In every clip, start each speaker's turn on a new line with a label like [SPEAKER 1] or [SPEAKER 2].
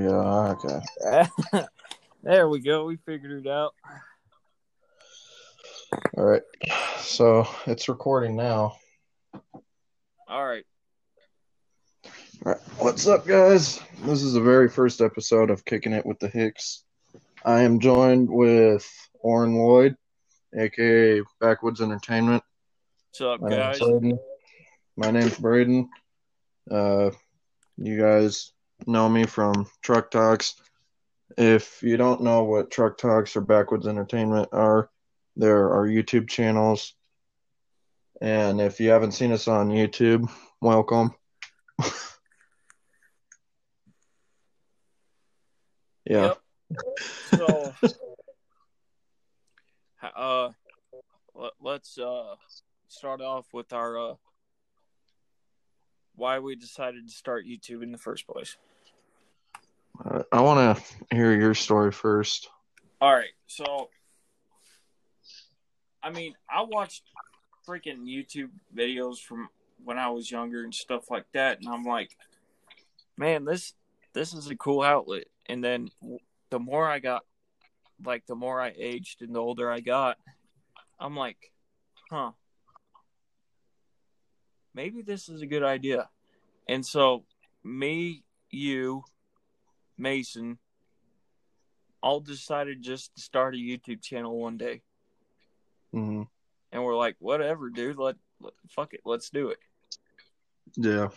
[SPEAKER 1] Yeah, okay.
[SPEAKER 2] there we go. We figured it out.
[SPEAKER 1] All right. So it's recording now.
[SPEAKER 2] All right.
[SPEAKER 1] All right. What's up, guys? This is the very first episode of Kicking It with the Hicks. I am joined with Orrin Lloyd, aka Backwoods Entertainment.
[SPEAKER 2] What's up,
[SPEAKER 1] My
[SPEAKER 2] guys?
[SPEAKER 1] name's My name's Braden. Uh, you guys know me from Truck Talks. If you don't know what Truck Talks or Backwoods Entertainment are, there are YouTube channels. And if you haven't seen us on YouTube, welcome. yeah.
[SPEAKER 2] So, uh, let, let's uh start off with our uh why we decided to start YouTube in the first place.
[SPEAKER 1] I want to hear your story first.
[SPEAKER 2] All right, so I mean, I watched freaking YouTube videos from when I was younger and stuff like that, and I'm like, man, this this is a cool outlet. And then the more I got, like, the more I aged and the older I got, I'm like, huh, maybe this is a good idea. And so, me, you, Mason, all decided just to start a YouTube channel one day
[SPEAKER 1] hmm
[SPEAKER 2] and we're like, whatever, dude. Let, let fuck it, let's do it.
[SPEAKER 1] Yeah.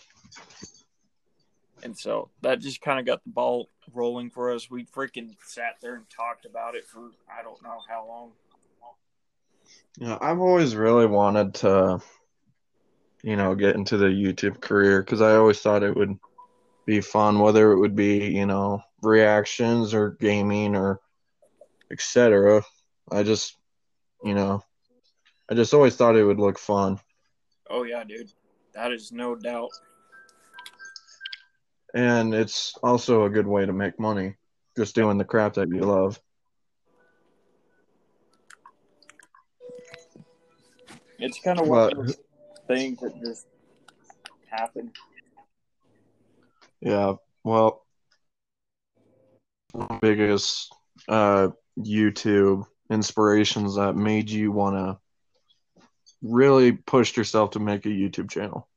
[SPEAKER 2] And so that just kind of got the ball rolling for us. We freaking sat there and talked about it for I don't know how long.
[SPEAKER 1] Yeah, I've always really wanted to, you know, get into the YouTube career because I always thought it would be fun, whether it would be, you know, reactions or gaming or etc. I just, you know, I just always thought it would look fun.
[SPEAKER 2] Oh yeah, dude. That is no doubt.
[SPEAKER 1] And it's also a good way to make money, just doing the crap that you love.
[SPEAKER 2] It's kind of one
[SPEAKER 1] But-
[SPEAKER 2] of those things that just happen.
[SPEAKER 1] Yeah, well, biggest uh, YouTube inspirations that made you want to really push yourself to make a YouTube channel?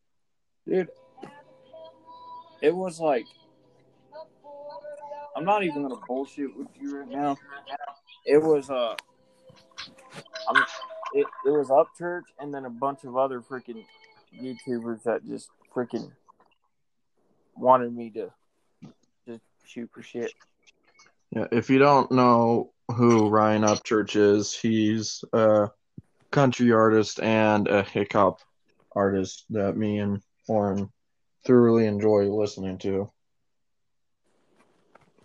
[SPEAKER 2] Dude. It was like I'm not even gonna bullshit with you right now. It was uh I'm it, it was Upchurch and then a bunch of other freaking YouTubers that just freaking wanted me to just shoot for shit.
[SPEAKER 1] Yeah, if you don't know who Ryan Upchurch is, he's a country artist and a hip hop artist that me and Warren thoroughly enjoy listening to.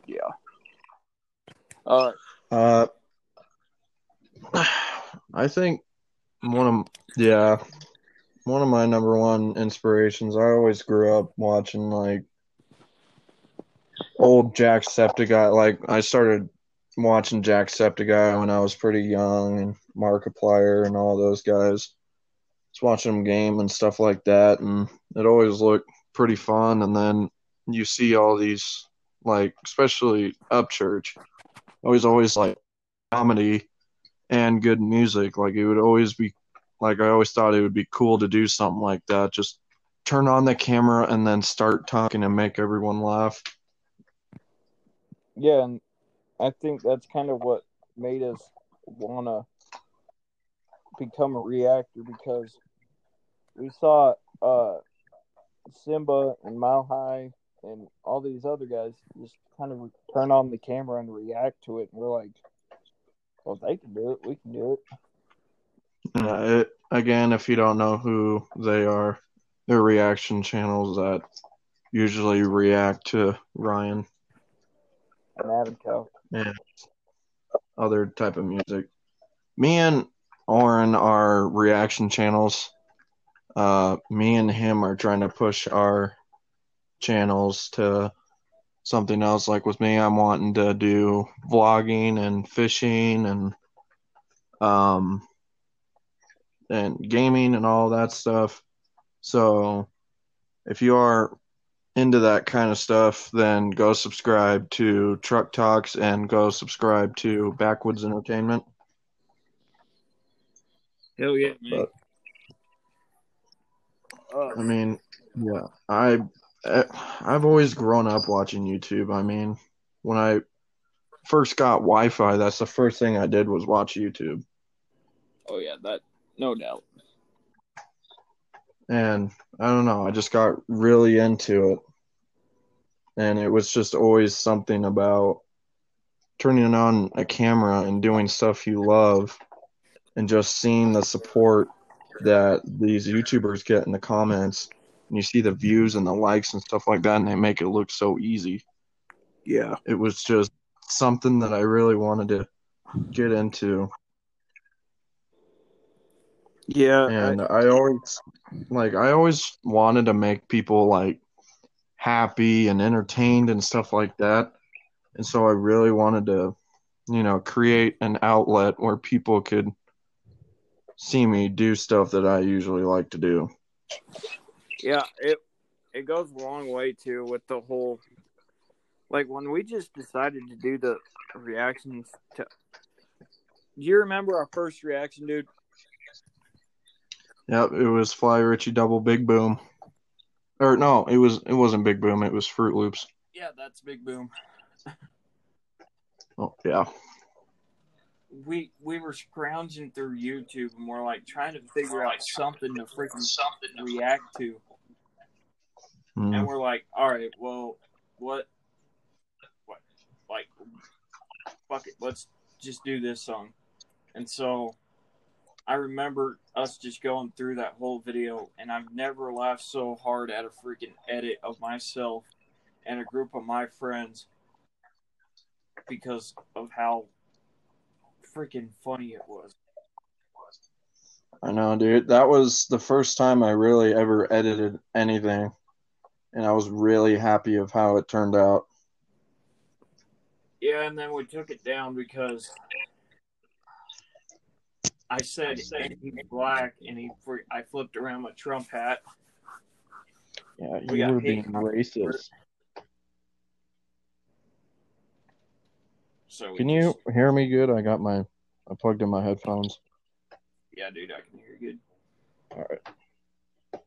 [SPEAKER 2] Yeah. Uh
[SPEAKER 1] Uh, I think one of yeah, one of my number one inspirations. I always grew up watching like old Jacksepticeye. Like I started watching Jacksepticeye when I was pretty young, and Markiplier and all those guys. Just watching them game and stuff like that, and it always looked pretty fun. And then you see all these like, especially Upchurch, always always like comedy and good music. Like it would always be like I always thought it would be cool to do something like that. Just turn on the camera and then start talking and make everyone laugh.
[SPEAKER 2] yeah, and I think that's kind of what made us wanna become a reactor because we saw uh Simba and Mile High and all these other guys just kind of turn on the camera and react to it and we're like well they can do it we can do it
[SPEAKER 1] Uh, it, again, if you don't know who they are, they're reaction channels that usually react to Ryan
[SPEAKER 2] and Adam Cal.
[SPEAKER 1] and other type of music. Me and Oren are reaction channels. Uh, me and him are trying to push our channels to something else. Like with me, I'm wanting to do vlogging and fishing and um and gaming and all that stuff. So if you are into that kind of stuff, then go subscribe to Truck Talks and go subscribe to Backwoods Entertainment.
[SPEAKER 2] Hell yeah, man.
[SPEAKER 1] But,
[SPEAKER 2] Uh,
[SPEAKER 1] I mean, yeah, I I've always grown up watching YouTube. I mean, when I first got Wi-Fi, that's the first thing I did was watch YouTube.
[SPEAKER 2] oh yeah, that no doubt.
[SPEAKER 1] And I don't know, I just got really into it. And it was just always something about turning on a camera and doing stuff you love and just seeing the support that these YouTubers get in the comments. And you see the views and the likes and stuff like that, and they make it look so easy.
[SPEAKER 2] Yeah.
[SPEAKER 1] It was just something that I really wanted to get into.
[SPEAKER 2] Yeah.
[SPEAKER 1] and I, always like I always wanted to make people like happy and entertained and stuff like that. And so I really wanted to, you know, create an outlet where people could see me do stuff that I usually like to do.
[SPEAKER 2] Yeah, it it goes a long way too with the whole like when we just decided to do the reactions to Do you remember our first reaction, dude?
[SPEAKER 1] Yep, it was Fly Richie Double Big Boom. Or no, it was it wasn't Big Boom, it was Fruit Loops.
[SPEAKER 2] Yeah, that's Big Boom.
[SPEAKER 1] Oh yeah.
[SPEAKER 2] We we were scrounging through YouTube and we're like trying to figure out something to freaking react to.
[SPEAKER 1] Mm.
[SPEAKER 2] and we're like, all right, well, what, what, like, fuck it, let's just do this song. And so I remember us just going through that whole video, and I've never laughed so hard at a freaking edit of myself and a group of my friends because of how freaking funny it was.
[SPEAKER 1] I know, dude. That was the first time I really ever edited anything. And I was really happy of how it turned out.
[SPEAKER 2] Yeah, and then we took it down because I said and he's black, and he I flipped around my Trump hat.
[SPEAKER 1] Yeah, you
[SPEAKER 2] got
[SPEAKER 1] were being racist.
[SPEAKER 2] So we
[SPEAKER 1] Can you
[SPEAKER 2] just-
[SPEAKER 1] hear me good? I got my I plugged in my headphones.
[SPEAKER 2] Yeah, dude, I can hear you good.
[SPEAKER 1] All right.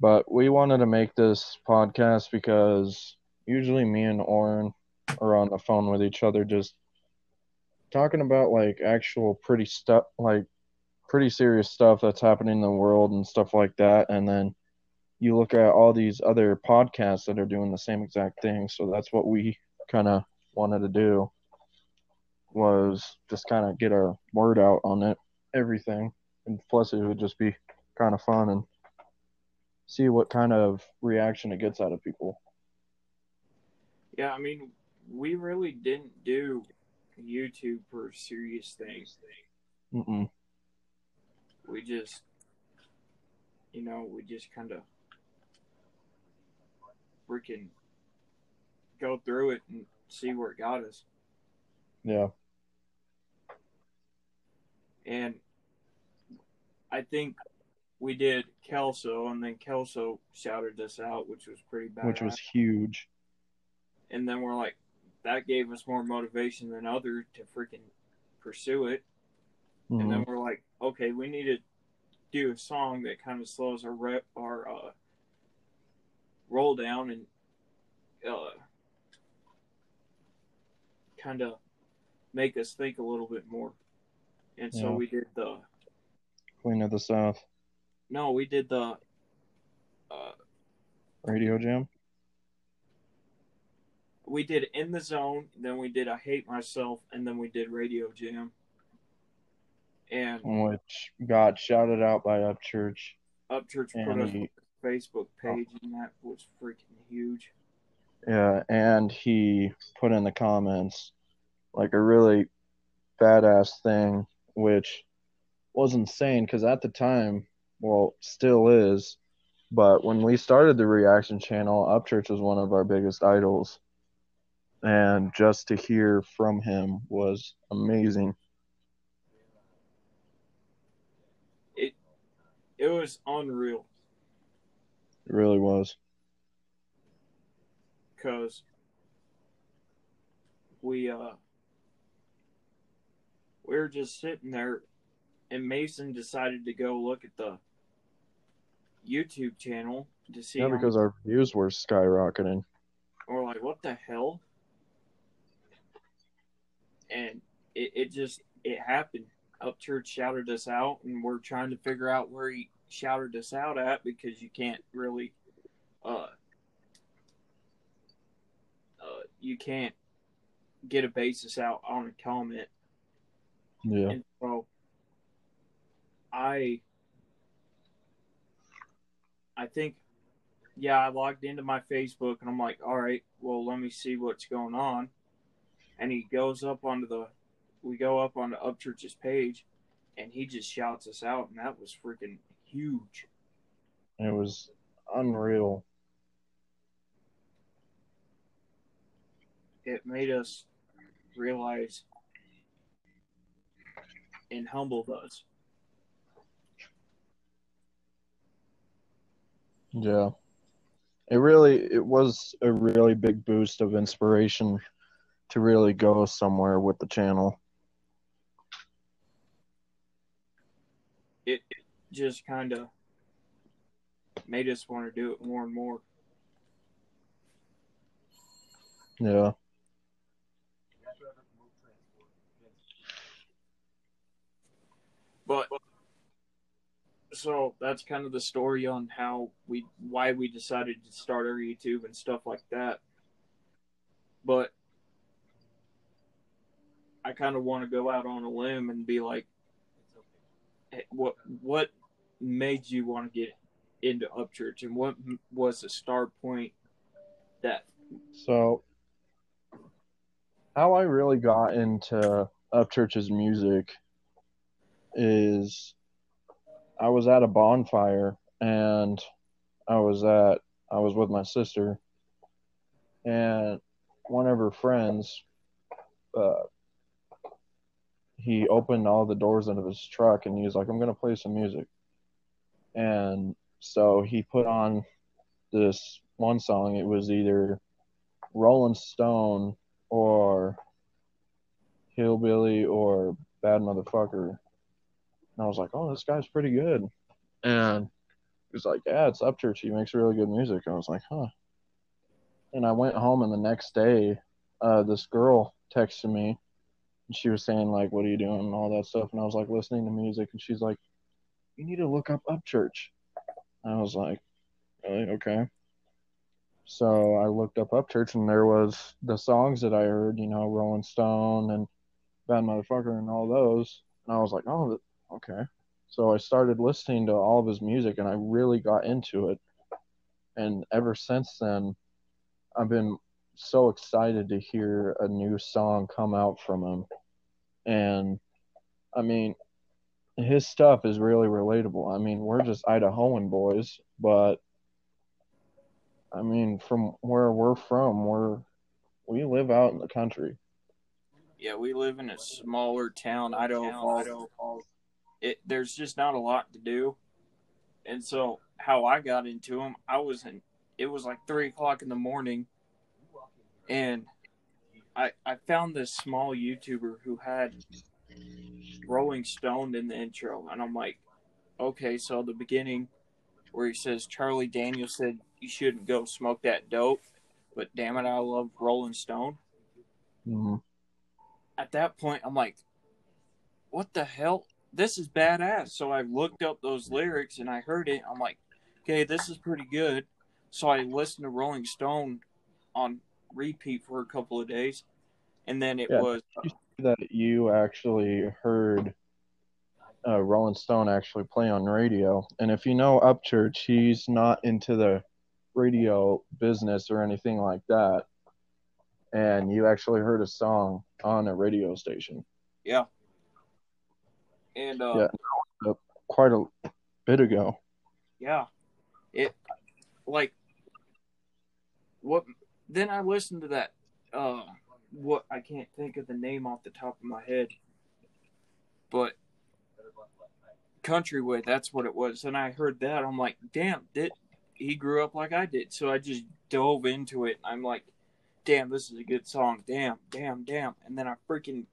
[SPEAKER 1] But we wanted to make this podcast because usually me and Oren are on the phone with each other just talking about like actual pretty stuff like pretty serious stuff that's happening in the world and stuff like that and then you look at all these other podcasts that are doing the same exact thing so that's what we kind of wanted to do was just kind of get our word out on it everything and plus it would just be kind of fun and see what kind of reaction it gets out of people.
[SPEAKER 2] Yeah, I mean, we really didn't do YouTube for serious things.
[SPEAKER 1] Mm-mm.
[SPEAKER 2] We just, you know, we just kind of freaking go through it and see where it got us.
[SPEAKER 1] yeah
[SPEAKER 2] And I think we did Kelso, and then Kelso shouted us out, which was pretty bad.
[SPEAKER 1] which was huge
[SPEAKER 2] and then we're like, that gave us more motivation than other to freaking pursue it. And
[SPEAKER 1] Mhm.
[SPEAKER 2] then we're like, okay, we need to do a song that kind of slows our rep, our uh, roll down and uh, kind of make us think a little bit more. And so
[SPEAKER 1] Yeah.
[SPEAKER 2] we did the
[SPEAKER 1] queen of the south
[SPEAKER 2] no, we did the uh,
[SPEAKER 1] radio jam
[SPEAKER 2] we did in the zone, then we did I hate myself, and then we did Radio Jam. And
[SPEAKER 1] which got shouted out by upchurch
[SPEAKER 2] Upchurch put us
[SPEAKER 1] he,
[SPEAKER 2] Facebook page, and that was freaking huge.
[SPEAKER 1] yeah and he put in the comments like a really badass thing which was insane because at the time well still is but when we started the reaction channel upchurch was one of our biggest idols and just to hear from him was amazing
[SPEAKER 2] It it was unreal.
[SPEAKER 1] It really was.
[SPEAKER 2] because we uh we were just sitting there and Mason decided to go look at the YouTube channel to see
[SPEAKER 1] Yeah, because our views were skyrocketing.
[SPEAKER 2] we're like what the hell and it, it just it happened upchurch shouted us out and we're trying to figure out where he shouted us out at because you can't really uh uh you can't get a basis out on a comment
[SPEAKER 1] Yeah.
[SPEAKER 2] and so I I think yeah, I logged into my Facebook and I'm like, all right, well let me see what's going on. And he goes up onto the we go up onto Upchurch's page and he just shouts us out and that was freaking huge.
[SPEAKER 1] It was unreal.
[SPEAKER 2] It made us realize and humbled us.
[SPEAKER 1] Yeah. It really it was a really big boost of inspiration to really go somewhere with the channel.
[SPEAKER 2] It just kind of made us want to do it more and more.
[SPEAKER 1] Yeah.
[SPEAKER 2] But so that's kind of the story on how we why we decided to start our YouTube and stuff like that. But I kind of want to go out on a limb and be like, what what made you want to get into Upchurch, and what was the start point that
[SPEAKER 1] So how I really got into Upchurch's music is I was at a bonfire and I was at I was with my sister and one of her friends uh he opened all the doors of his truck and he was like I'm going to play some music. And so he put on this one song it was either Rolling Stone or Hillbilly or Bad Motherfucker. And I was like, oh, this guy's pretty good. And he was like, yeah, it's Upchurch. He makes really good music. I was like, huh. And I went home, and the next day, uh, this girl texted me, and she was saying like, "What are you doing?" and all that stuff. And I was like, listening to music, and she's like, "You need to look up Upchurch." I was like, really? Okay. So I looked up Upchurch, and there was the songs that I heard, you know, Rolling Stone and Bad Motherfucker and all those. And I was like, oh, okay. So I started listening to all of his music, and I really got into it. And ever since then, I've been so excited to hear a new song come out from him. And I mean, his stuff is really relatable. I mean, we're just Idahoan boys, but I mean, from where we're from, we're we live out in the country.
[SPEAKER 2] Yeah, we live in a smaller town, Idaho Falls. It there's just not a lot to do, and so how I got into them, I was in. It was like three o'clock in the morning, and I I found this small YouTuber who had Rolling Stone in the intro, and I'm like, okay, so the beginning where he says Charlie Daniel said you shouldn't go smoke that dope, but damn it, I love Rolling Stone
[SPEAKER 1] hmm
[SPEAKER 2] at that point, I'm like, what the hell? This is badass. So I looked up those lyrics and I heard it. I'm like, okay, this is pretty good. So I listened to Rolling Stone on repeat for a couple of days. And then it
[SPEAKER 1] Yeah.
[SPEAKER 2] was,
[SPEAKER 1] That you actually heard uh, Rolling Stone actually play on radio, and if you know Upchurch, he's not into the radio business or anything like that. And you actually heard a song on a radio station
[SPEAKER 2] yeah. And, uh,
[SPEAKER 1] Yeah. quite a bit ago.
[SPEAKER 2] yeah. It, like, what, then I listened to that, uh, what, I can't think of the name off the top of my head, but Countryway, that's what it was. And I heard that, I'm like, damn, did he grew up like I did, so I just dove into it. I'm like, damn, this is a good song. Damn, damn, damn. And then I freaking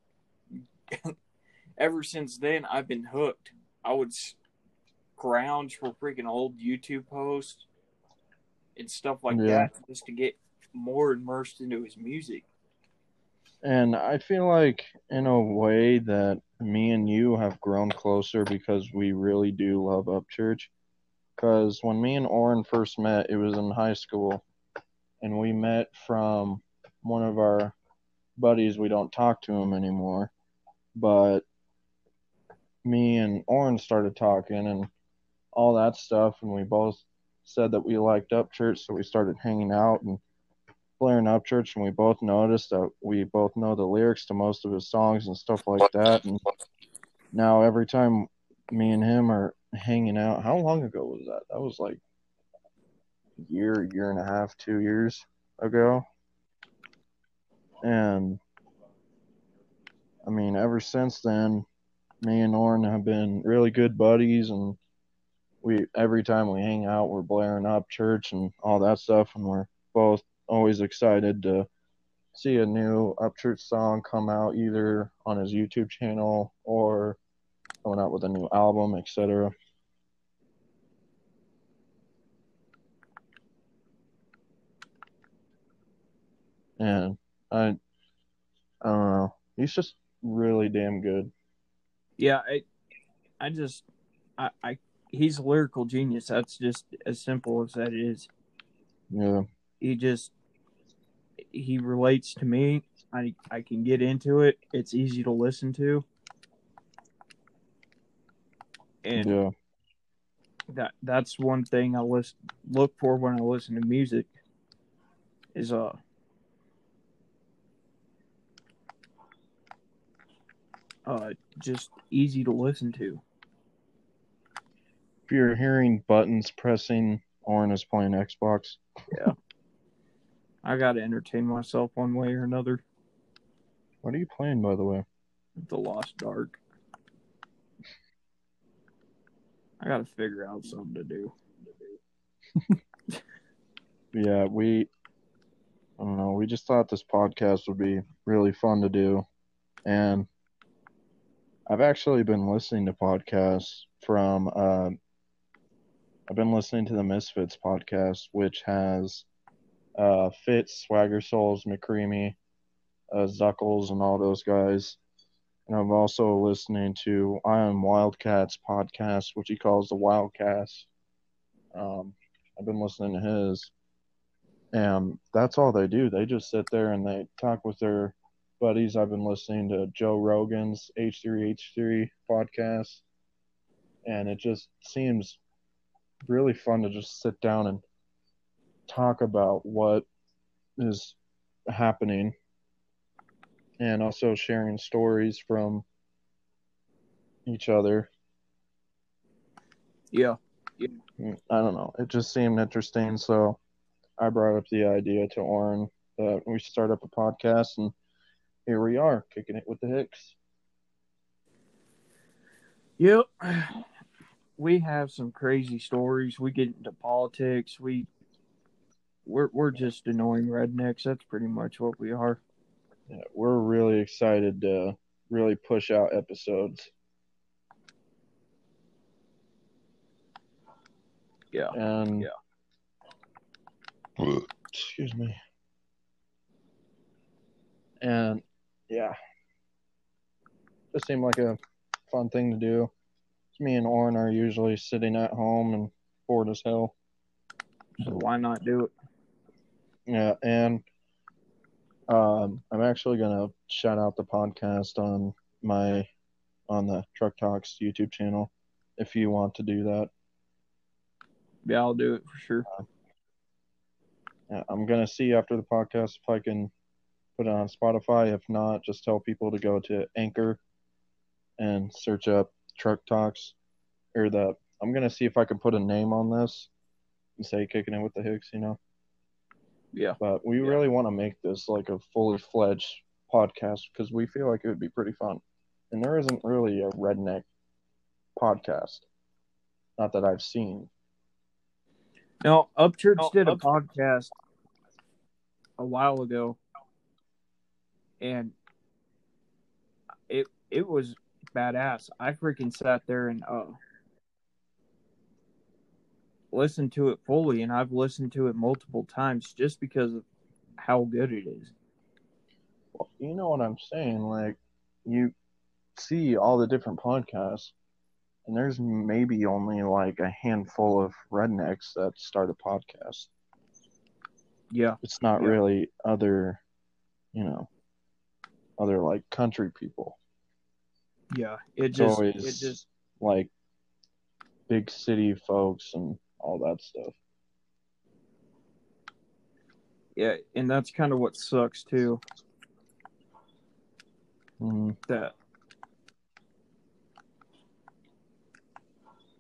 [SPEAKER 2] ever since then I've been hooked. I would scrounge for freaking old YouTube posts and stuff like
[SPEAKER 1] Yeah.
[SPEAKER 2] that just to get more immersed into his music.
[SPEAKER 1] And I feel like, in a way, that me and you have grown closer because we really do love Upchurch. Because when me and Oren first met, it was in high school. And we met from one of our buddies. We don't talk to him anymore. But me and Oren started talking and all that stuff. And we both said that we liked Upchurch. So we started hanging out and blaring Upchurch, and we both noticed that we both know the lyrics to most of his songs and stuff like that. And now every time me and him are hanging out, how long ago was that? That was like a year, year and a half, two years ago. And I mean, ever since then, me and Orrin have been really good buddies, and we every time we hang out, we're blaring Upchurch and all that stuff, and we're both always excited to see a new Upchurch song come out either on his YouTube channel or coming out with a new album, etc. And I, I don't know. He's just really damn good.
[SPEAKER 2] Yeah, I, I just, I, I, he's a lyrical genius. That's just as simple as that is.
[SPEAKER 1] Yeah,
[SPEAKER 2] He just, he relates to me. I, I can get into it. It's easy to listen to. And
[SPEAKER 1] yeah,
[SPEAKER 2] that that's one thing I list, look for when I listen to music is uh uh just easy to listen to.
[SPEAKER 1] if you're hearing buttons pressing, Orin is playing Xbox.
[SPEAKER 2] I got to entertain myself one way or another.
[SPEAKER 1] What are you playing, by the way?
[SPEAKER 2] The Lost Dark. I got to figure out something to do.
[SPEAKER 1] Yeah, we, I don't know, we just thought this podcast would be really fun to do. And I've actually been listening to podcasts from, uh, I've been listening to the Misfits podcast, which has uh, Fitz, Swagger Souls, McCreamy, uh, Zuckles, and all those guys. And I'm also listening to I Am Wildcat's podcast, which he calls the Wildcast. Um, I've been listening to his and that's all they do. They just sit there and they talk with their buddies. I've been listening to Joe Rogan's H3H3 podcast, and it just seems really fun to just sit down and talk about what is happening and also sharing stories from each other.
[SPEAKER 2] Yeah. yeah.
[SPEAKER 1] I don't know. It just seemed interesting, so I brought up the idea to Oren that we start up a podcast, and here we are, kicking it with the Hicks.
[SPEAKER 2] Yep. We have some crazy stories. We get into politics. We we're we're just annoying rednecks. That's pretty much what we are.
[SPEAKER 1] Yeah, we're really excited to really push out episodes,
[SPEAKER 2] Yeah.
[SPEAKER 1] and
[SPEAKER 2] Yeah.
[SPEAKER 1] excuse me, and yeah, just seemed like a fun thing to do. Me and Oren are usually sitting at home and bored as hell.
[SPEAKER 2] So why not do it?
[SPEAKER 1] Yeah, and um, I'm actually gonna shout out the podcast on my on the Truck Talks YouTube channel if you want to do that.
[SPEAKER 2] Yeah, I'll do it for sure.
[SPEAKER 1] Yeah, I'm gonna see after the podcast if I can put it on Spotify. If not, just tell people to go to Anchor and search up Truck Talks or the. I'm gonna see if I can put a name on this and say kicking it with the Hicks, you know.
[SPEAKER 2] Yeah.
[SPEAKER 1] But we
[SPEAKER 2] Yeah.
[SPEAKER 1] really want to make this like a fully fledged podcast because we feel like it would be pretty fun. And there isn't really a redneck podcast, not that I've seen.
[SPEAKER 2] Now, Upchurch
[SPEAKER 3] No,
[SPEAKER 2] did a podcast a while ago, and it it was badass. I freaking sat there and uh listened to it fully, and I've listened to it multiple times just because of how good it is.
[SPEAKER 1] Well, you know what I'm saying? Like, you see all the different podcasts, and there's maybe only like a handful of rednecks that start a podcast.
[SPEAKER 2] Yeah,
[SPEAKER 1] It's not
[SPEAKER 2] Yeah.
[SPEAKER 1] really other, you know, other like country people.
[SPEAKER 2] yeah. It
[SPEAKER 1] It's
[SPEAKER 2] just
[SPEAKER 1] always
[SPEAKER 2] it just
[SPEAKER 1] like big city folks and all that stuff.
[SPEAKER 2] yeah, and that's kind of what sucks too.
[SPEAKER 1] Mm,
[SPEAKER 2] that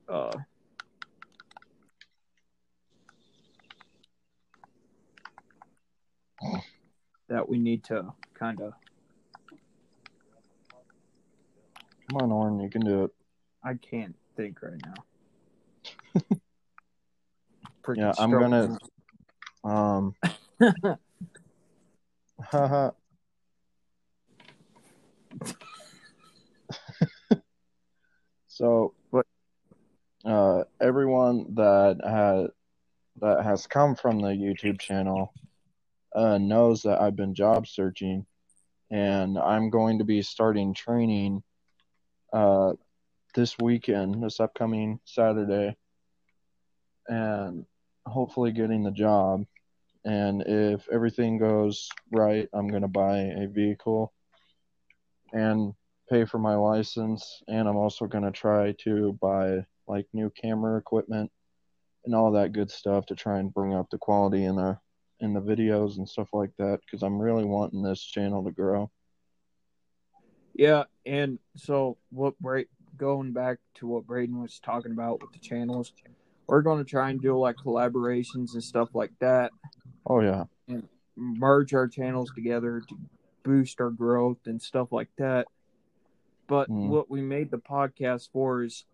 [SPEAKER 2] uh that we need to kind of
[SPEAKER 1] come on, Oren, you can do it.
[SPEAKER 2] I can't think right now. Freaking
[SPEAKER 1] Yeah, I'm
[SPEAKER 2] struggling.
[SPEAKER 1] Um, haha. so,
[SPEAKER 2] but
[SPEAKER 1] uh, everyone that had that has come from the YouTube channel uh, knows that I've been job searching, and I'm going to be starting training uh, this weekend, this upcoming Saturday, and hopefully getting the job. And if everything goes right, I'm going to buy a vehicle and pay for my license. And I'm also going to try to buy like new camera equipment and all that good stuff to try and bring up the quality in the in the videos and stuff like that because I'm really wanting this channel to grow.
[SPEAKER 2] Yeah, and so what Bra- going back to what Braden was talking about with the channels, we're going to try and do like collaborations and stuff like that.
[SPEAKER 1] Oh yeah.
[SPEAKER 2] And merge our channels together to boost our growth and stuff like that. But
[SPEAKER 1] Mm.
[SPEAKER 2] what we made the podcast for is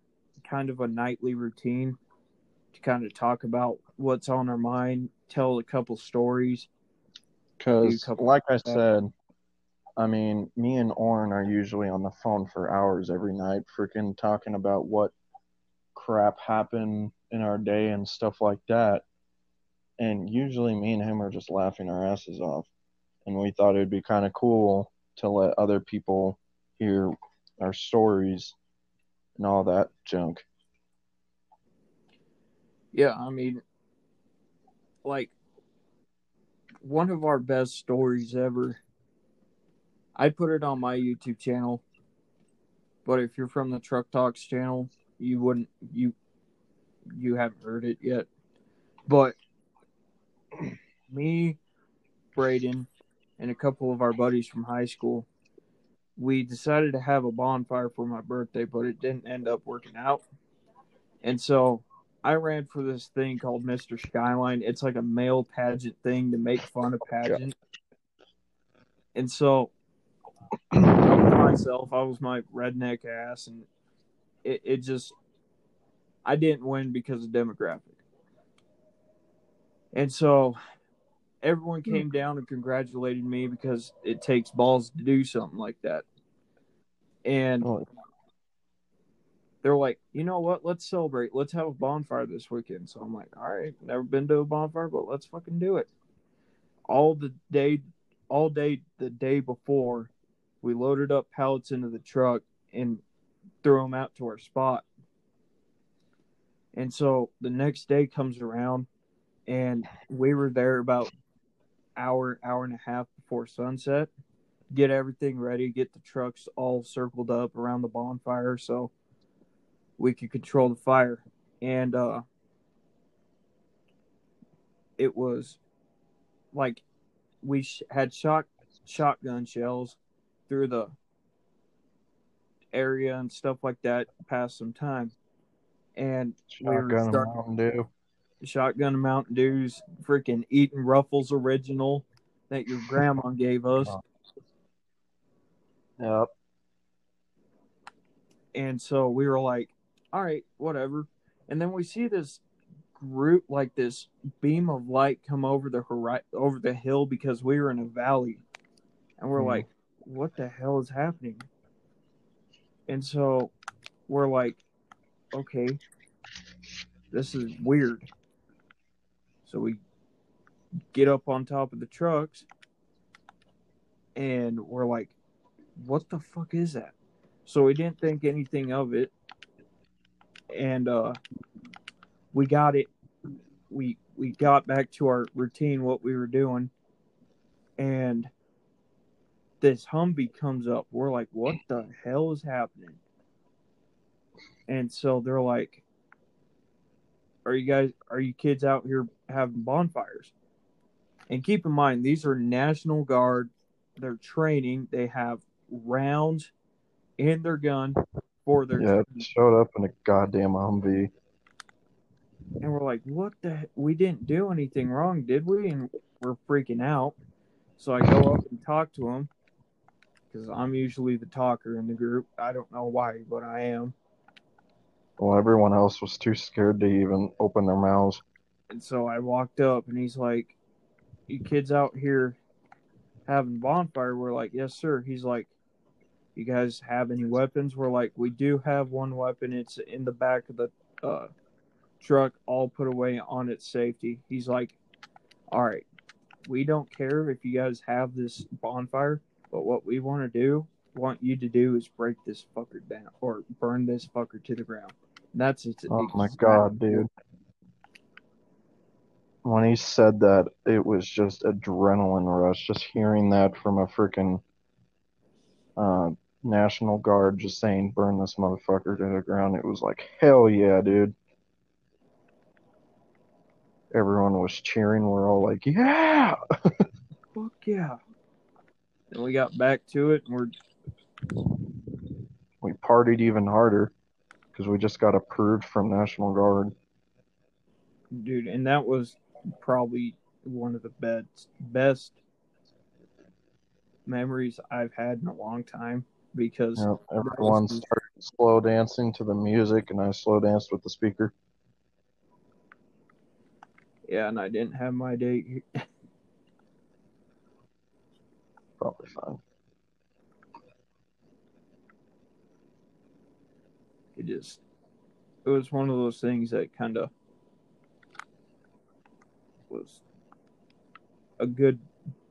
[SPEAKER 2] kind of a nightly routine to kind of talk about what's on our mind, tell a couple stories.
[SPEAKER 1] Because, like I said, I mean, me and Orrin are usually on the phone for hours every night, freaking talking about what crap happened in our day and stuff like that. And usually, me and him are just laughing our asses off. And we thought it would be kind of cool to let other people hear our stories and all that junk.
[SPEAKER 2] Yeah, I mean, like one of our best stories ever. I put it on my YouTube channel, but if you're from the Truck Talks channel, you wouldn't you you haven't heard it yet. But me, Braden, and a couple of our buddies from high school, we decided to have a bonfire for my birthday, but it didn't end up working out. And so I ran for this thing called Mr. Skyline. It's like a male pageant thing to make fun of pageant. And so I was myself, I was my redneck ass, and it, it just, I didn't win because of demographic. And so everyone hmm. came down and congratulated me because it takes balls to do something like that. And
[SPEAKER 1] Oh,
[SPEAKER 2] they're like, you know what? Let's celebrate. Let's have a bonfire this weekend. So I'm like, all right, never been to a bonfire, but let's fucking do it. All the day, all day, the day before, we loaded up pallets into the truck and threw them out to our spot. And so the next day comes around, and we were there about hour, hour and a half before sunset. Get everything ready, get the trucks all circled up around the bonfire. So we could control the fire and uh it was like we sh- had shot shotgun shells through the area and stuff like that past some time and we were
[SPEAKER 1] shotgun
[SPEAKER 2] starting-
[SPEAKER 1] Mountain Dew.
[SPEAKER 2] shotgun mountain dews freaking eating ruffles original that your grandma gave us.
[SPEAKER 1] Yep.
[SPEAKER 2] And so we were like, all right, whatever. And then we see this group, like this beam of light come over the hori- over the hill because we were in a valley, and we're
[SPEAKER 1] Mhm.
[SPEAKER 2] like, "What the hell is happening?" And so we're like, "Okay, this is weird." So we get up on top of the trucks, and we're like, "What the fuck is that?" So we didn't think anything of it, and uh, we got it. We we got back to our routine, what we were doing, and this Humvee comes up. We're like, "What the hell is happening?" And so they're like, "Are you guys? Are you kids out here having bonfires?" And keep in mind, these are National Guard. They're training. They have rounds in their gun for their
[SPEAKER 1] Yeah, it showed up in a goddamn Humvee.
[SPEAKER 2] and we're like, "What the? he- We didn't do anything wrong, did we?" And we're freaking out. So I go up and talk to him because I'm usually the talker in the group. I don't know why, but I am.
[SPEAKER 1] Well, everyone else was too scared to even open their mouths.
[SPEAKER 2] And so I walked up, and he's like, "You kids out here having bonfire?" We're like, "Yes, sir." He's like, "You guys have any weapons?" We're like, "We do have one weapon. It's in the back of the uh, truck, all put away on its safety." He's like, "All right, we don't care if you guys have this bonfire, but what we want to do, want you to do, is break this fucker down or burn this fucker to the ground." That's it.
[SPEAKER 1] Oh my god, dude. When he said that, it was just adrenaline rush. Just hearing that from a freaking uh, National Guard just saying, burn this motherfucker to the ground, it was like, hell yeah, dude. Everyone was cheering. We're all like, yeah!
[SPEAKER 2] Fuck yeah. And we got back to it, and we're
[SPEAKER 1] We partied even harder because we just got approved from National Guard.
[SPEAKER 2] dude, and that was probably one of the best best memories I've had in a long time because
[SPEAKER 1] know, everyone started slow dancing to the music, and I slow danced with the speaker.
[SPEAKER 2] yeah, and I didn't have my date.
[SPEAKER 1] Probably fine.
[SPEAKER 2] It just it was one of those things that kind of was a good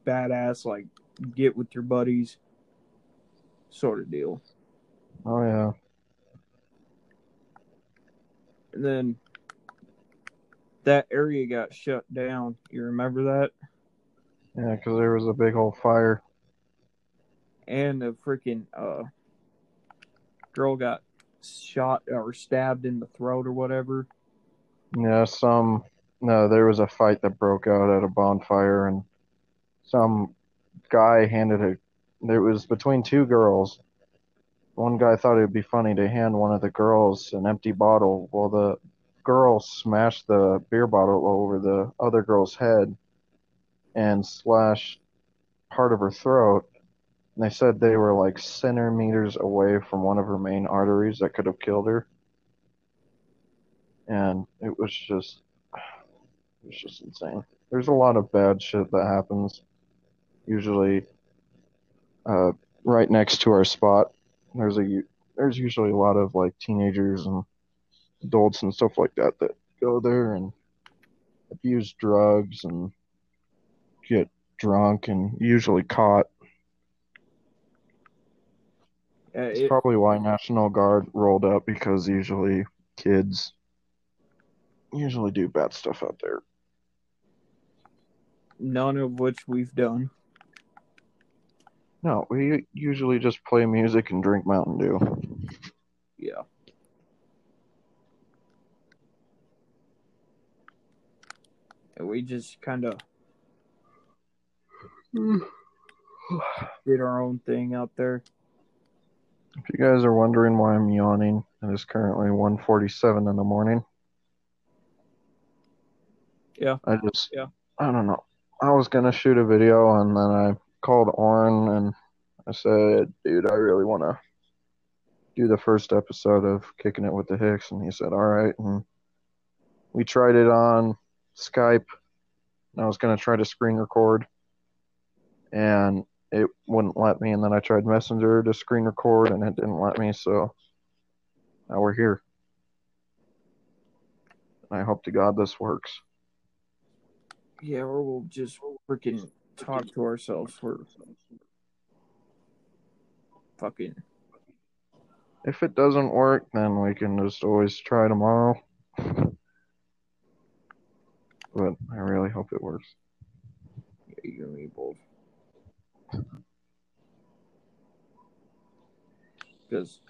[SPEAKER 2] badass like get with your buddies sort of deal.
[SPEAKER 1] Oh yeah.
[SPEAKER 2] And then that area got shut down. You remember that?
[SPEAKER 1] Yeah, because there was a big old fire.
[SPEAKER 2] And the freaking uh, girl got shot or stabbed in the throat or whatever.
[SPEAKER 1] Yeah, some no, there was a fight that broke out at a bonfire, and some guy handed a. There was between two girls. One guy thought it would be funny to hand one of the girls an empty bottle. Well, the girl smashed the beer bottle over the other girl's head and slashed part of her throat. They said they were like centimeters away from one of her main arteries that could have killed her. And it was just, it was just insane. There's a lot of bad shit that happens. Usually, uh, right next to our spot, there's a there's usually a lot of like teenagers and adults and stuff like that that go there and abuse drugs and get drunk and usually caught.
[SPEAKER 2] Uh,
[SPEAKER 1] It's
[SPEAKER 2] it,
[SPEAKER 1] probably why National Guard rolled up because usually kids usually do bad stuff out there.
[SPEAKER 2] none of which we've done.
[SPEAKER 1] No, we usually just play music and drink Mountain Dew.
[SPEAKER 2] Yeah. And we just kind of did our own thing out there.
[SPEAKER 1] If you guys are wondering why I'm yawning, it is currently 1:47 in the morning.
[SPEAKER 2] Yeah.
[SPEAKER 1] I just
[SPEAKER 2] Yeah.
[SPEAKER 1] I don't know. I was gonna shoot a video and then I called Oren and I said, dude, I really wanna do the first episode of Kicking It with the Hicks and he said, All right and we tried it on Skype. I was gonna try to screen record, and it wouldn't let me. And then I tried Messenger to screen record, and it didn't let me. So now we're here. I hope to God this works.
[SPEAKER 2] Yeah, or we'll just freaking talk to ourselves for fucking.
[SPEAKER 1] If it doesn't work, then we can just always try tomorrow. But I really hope it works.
[SPEAKER 2] Yeah, you and me both. Because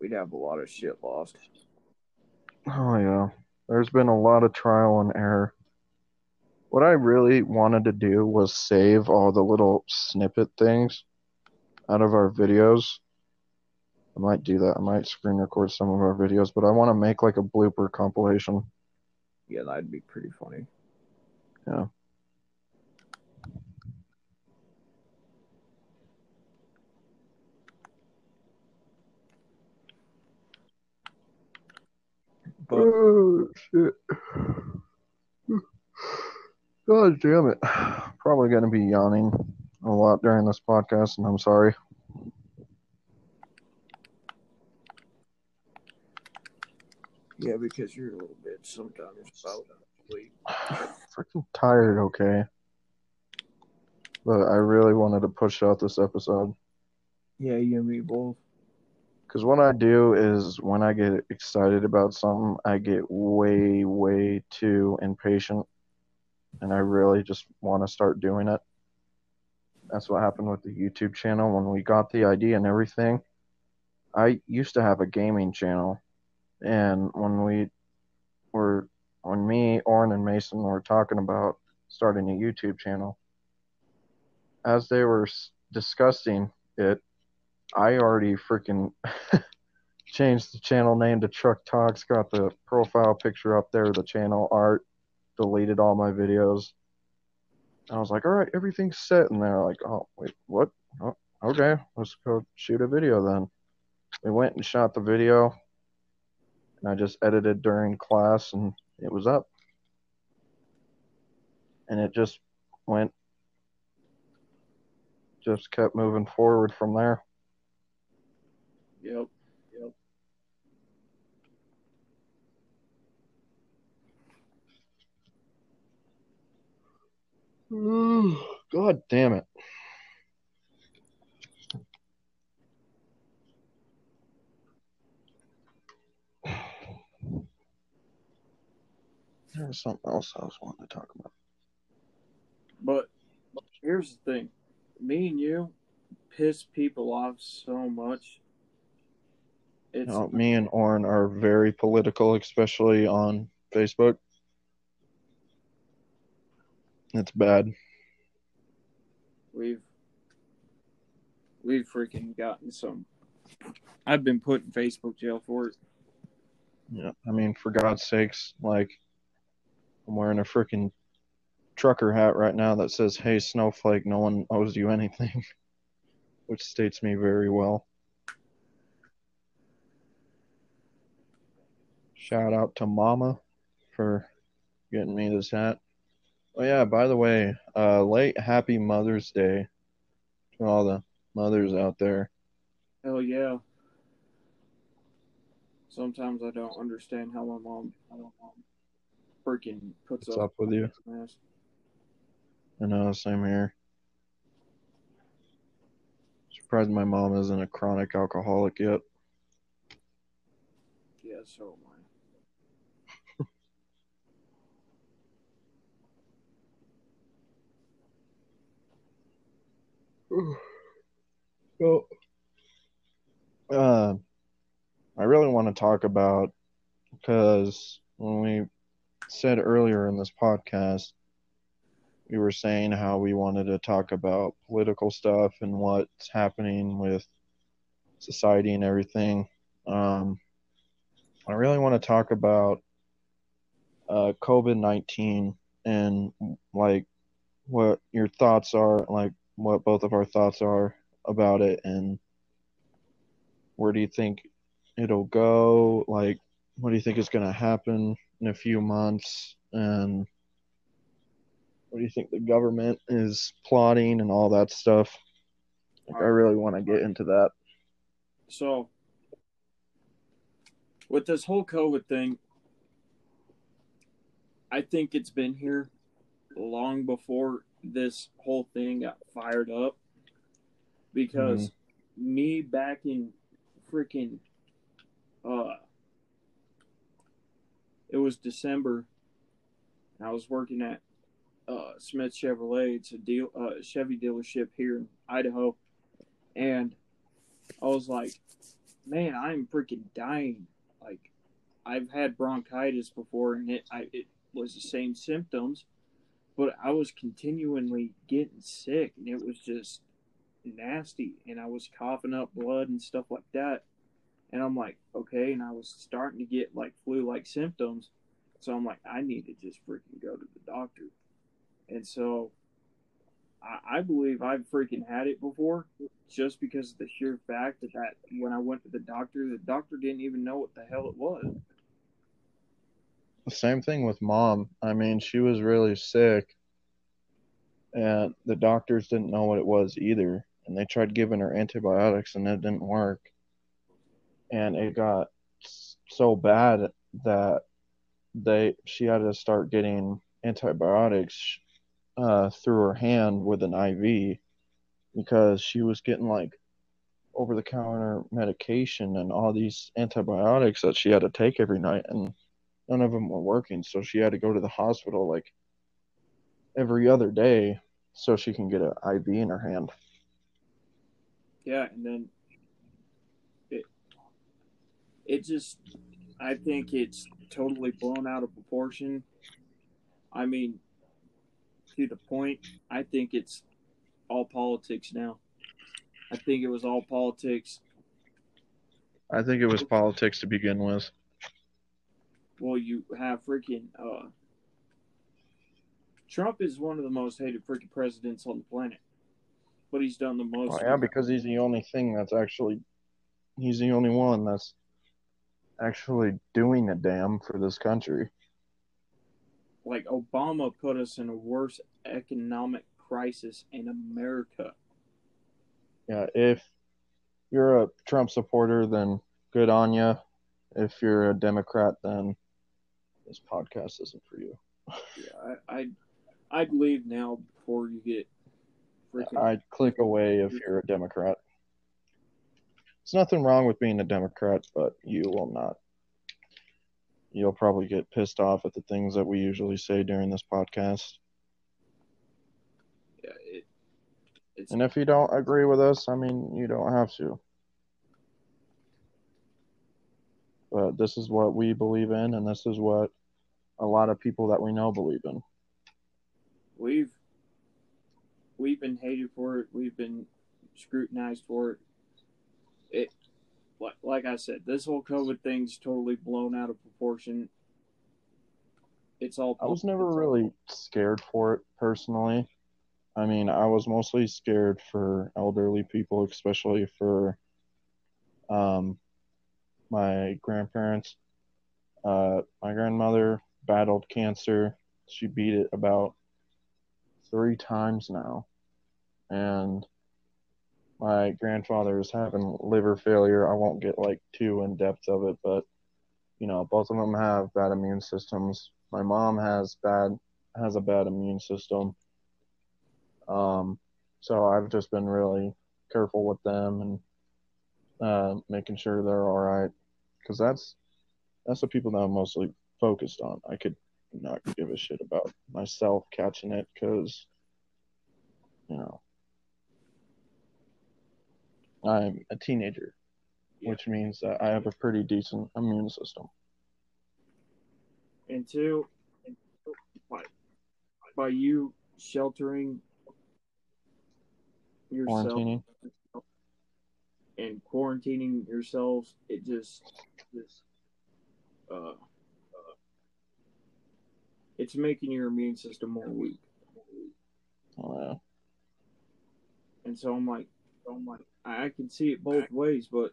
[SPEAKER 2] we'd have a lot of shit lost.
[SPEAKER 1] Oh yeah. There's been a lot of trial and error. What I really wanted to do was save all the little snippet things out of our videos. I might do that. I might screen record some of our videos, but I want to make like a blooper compilation.
[SPEAKER 2] Yeah, that'd be pretty funny.
[SPEAKER 1] Yeah.
[SPEAKER 2] But
[SPEAKER 1] Oh shit. God damn it. Probably gonna be yawning a lot during this podcast, and I'm sorry.
[SPEAKER 2] yeah, because you're a little bit sometimes about sleep.
[SPEAKER 1] Freaking tired, okay. But I really wanted to push out this episode.
[SPEAKER 2] Yeah, you and me both.
[SPEAKER 1] Because what I do is when I get excited about something, I get way, way too impatient. And I really just want to start doing it. That's what happened with the YouTube channel. When we got the idea and everything, I used to have a gaming channel. And when we were, when me, Orrin, and Mason were talking about starting a YouTube channel, as they were discussing it, I already freaking changed the channel name to Truck Talks, got the profile picture up there, the channel art, deleted all my videos. I was like, all right, everything's set. And they're like, oh, wait, what? Oh, okay, let's go shoot a video then. We went and shot the video, and I just edited during class, and it was up. And it just went, just kept moving forward from there.
[SPEAKER 2] Yep. Yep.
[SPEAKER 1] God damn it. There was something else I was wanting to talk about.
[SPEAKER 2] But here's the thing me and you piss people off so much. It's
[SPEAKER 1] know, me and Orrin are very political, especially on Facebook. It's bad.
[SPEAKER 2] we've we've freaking gotten some. I've been put in Facebook jail for it.
[SPEAKER 1] Yeah, I mean, for God's sakes, like, I'm wearing a freaking trucker hat right now that says, Hey, Snowflake, no one owes you anything, which states me very well. Shout out to Mama for getting me this hat. Oh, yeah, by the way, uh, late happy Mother's Day to all the mothers out there.
[SPEAKER 2] Hell yeah. Sometimes I don't understand how my mom, how my mom freaking puts
[SPEAKER 1] What's
[SPEAKER 2] up.
[SPEAKER 1] up with you?
[SPEAKER 2] mess.
[SPEAKER 1] I know, same here. Surprised my mom isn't a chronic alcoholic yet.
[SPEAKER 2] Yeah, so am I.
[SPEAKER 1] So, uh, I really want to talk about because when we said earlier in this podcast, we were saying how we wanted to talk about political stuff and what's happening with society and everything. Um, I really want to talk about uh, COVID 19 and like what your thoughts are, like what both of our thoughts are about it, and where do you think it'll go? Like, what do you think is going to happen in a few months. And what do you think the government is plotting and all that stuff? Like, I really want to get into that.
[SPEAKER 2] So, with this whole COVID thing, I think it's been here long before this whole thing got fired up. Because mm-hmm. me back in freaking, uh, it was December. I was working at uh, Smith Chevrolet. It's a deal, uh, Chevy dealership here in Idaho, and I was like, "Man, I'm freaking dying!" Like, I've had bronchitis before, and it I, it was the same symptoms, but I was continually getting sick, and it was just nasty, and I was coughing up blood and stuff like that. And I'm like, okay, and I was starting to get like flu-like symptoms, so I'm like, I need to just freaking go to the doctor. And so I, I believe I've freaking had it before just because of the sheer fact that, that when I went to the doctor, the doctor didn't even know what the hell it was.
[SPEAKER 1] Same thing with mom. I mean, she was really sick, and the doctors didn't know what it was either. And they tried giving her antibiotics, and it didn't work. And it got so bad that they she had to start getting antibiotics uh, through her hand with an IV because she was getting like over the counter medication and all these antibiotics that she had to take every night and none of them were working so she had to go to the hospital like every other day so she can get an IV in her hand.
[SPEAKER 2] Yeah, and then it it just I think it's totally blown out of proportion. I mean, to the point, I think it's all politics now. I think it was all politics.
[SPEAKER 1] I think it was politics to begin with.
[SPEAKER 2] Well, you have freaking uh, Trump is one of the most hated freaking presidents on the planet, but he's done the most.
[SPEAKER 1] Oh, yeah, because he's the only thing that's actually he's the only one that's actually doing a damn for this country
[SPEAKER 2] like Obama put us in a worse economic crisis in America.
[SPEAKER 1] Yeah, if you're a Trump supporter, then good on you. If you're a Democrat, then this podcast isn't for you.
[SPEAKER 2] yeah, I, I'd, I'd leave now before you get
[SPEAKER 1] freaking. I'd click away if you're a Democrat. There's nothing wrong with being a Democrat, but you will not you'll probably get pissed off at the things that we usually say during this podcast.
[SPEAKER 2] Yeah, it, it's...
[SPEAKER 1] and if you don't agree with us, I mean, you don't have to. But this is what we believe in, and this is what a lot of people that we know believe in.
[SPEAKER 2] We've we've been hated for it. We've been scrutinized for it. It like, like I said, this whole COVID thing's totally blown out of proportion. It's all.
[SPEAKER 1] I was never really scared for it personally. I mean, I was mostly scared for elderly people, especially for um, my grandparents. Uh, my grandmother battled cancer. She beat it about three times now. And my grandfather is having liver failure. I won't get like too in depth of it, but you know, both of them have bad immune systems. My mom has bad has a bad immune system. Um, so I've just been really careful with them and uh, making sure they're all right, because that's that's the people that I'm mostly focused on. I could not give a shit about myself catching it because you know I'm a teenager, yeah. which means that I have a pretty decent immune system.
[SPEAKER 2] And two, by, by you sheltering yourself quarantining. and quarantining yourselves, it just, just uh, uh, it's making your immune system more weak.
[SPEAKER 1] Oh, yeah.
[SPEAKER 2] And so I'm like, I'm like, I can see it both ways, but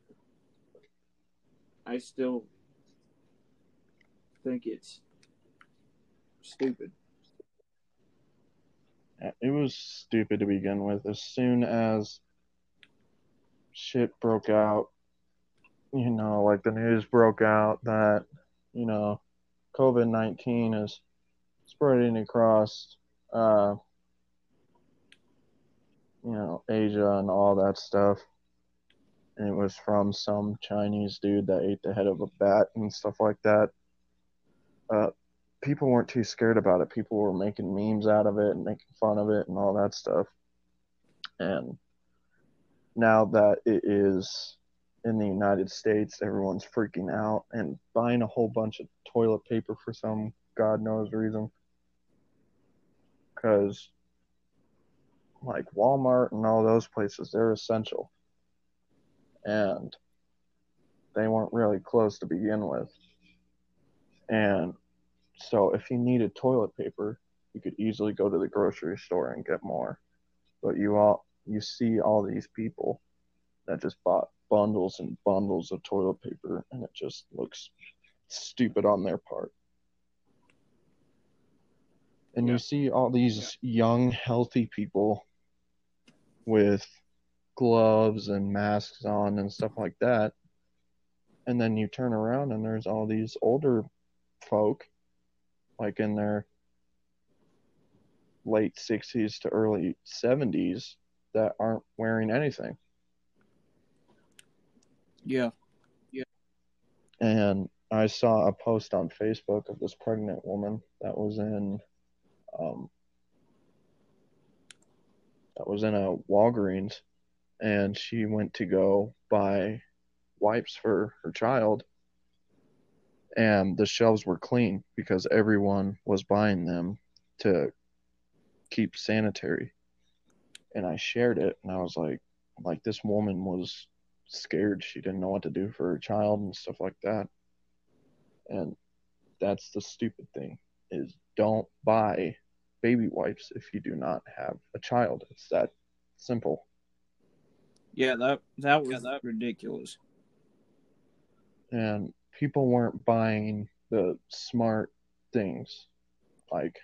[SPEAKER 2] I still think it's stupid.
[SPEAKER 1] Uh, it was stupid to begin with. As soon as shit broke out, you know, like the news broke out that, you know, COVID 19 is spreading across, uh, you know, Asia and all that stuff. And it was from some Chinese dude that ate the head of a bat and stuff like that. Uh, people weren't too scared about it. People were making memes out of it and making fun of it and all that stuff. And now that it is in the United States, everyone's freaking out and buying a whole bunch of toilet paper for some God knows reason. Because, like Walmart and all those places, they're essential. And they weren't really close to begin with. And so if you needed toilet paper, you could easily go to the grocery store and get more. But you all you see all these people that just bought bundles and bundles of toilet paper and it just looks stupid on their part. And yeah. you see all these young, healthy people with gloves and masks on and stuff like that. And then you turn around and there's all these older folk like in their late 60s to early 70s that aren't wearing anything.
[SPEAKER 2] Yeah. Yeah.
[SPEAKER 1] And I saw a post on Facebook of this pregnant woman that was in um that was in a Walgreens and she went to go buy wipes for her child and the shelves were clean because everyone was buying them to keep sanitary. And i shared it and i was like like this woman was scared. She didn't know what to do for her child and stuff like that. And that's the stupid thing is don't buy baby wipes if you do not have a child it's that simple
[SPEAKER 2] yeah that that was yeah, that ridiculous
[SPEAKER 1] and people weren't buying the smart things like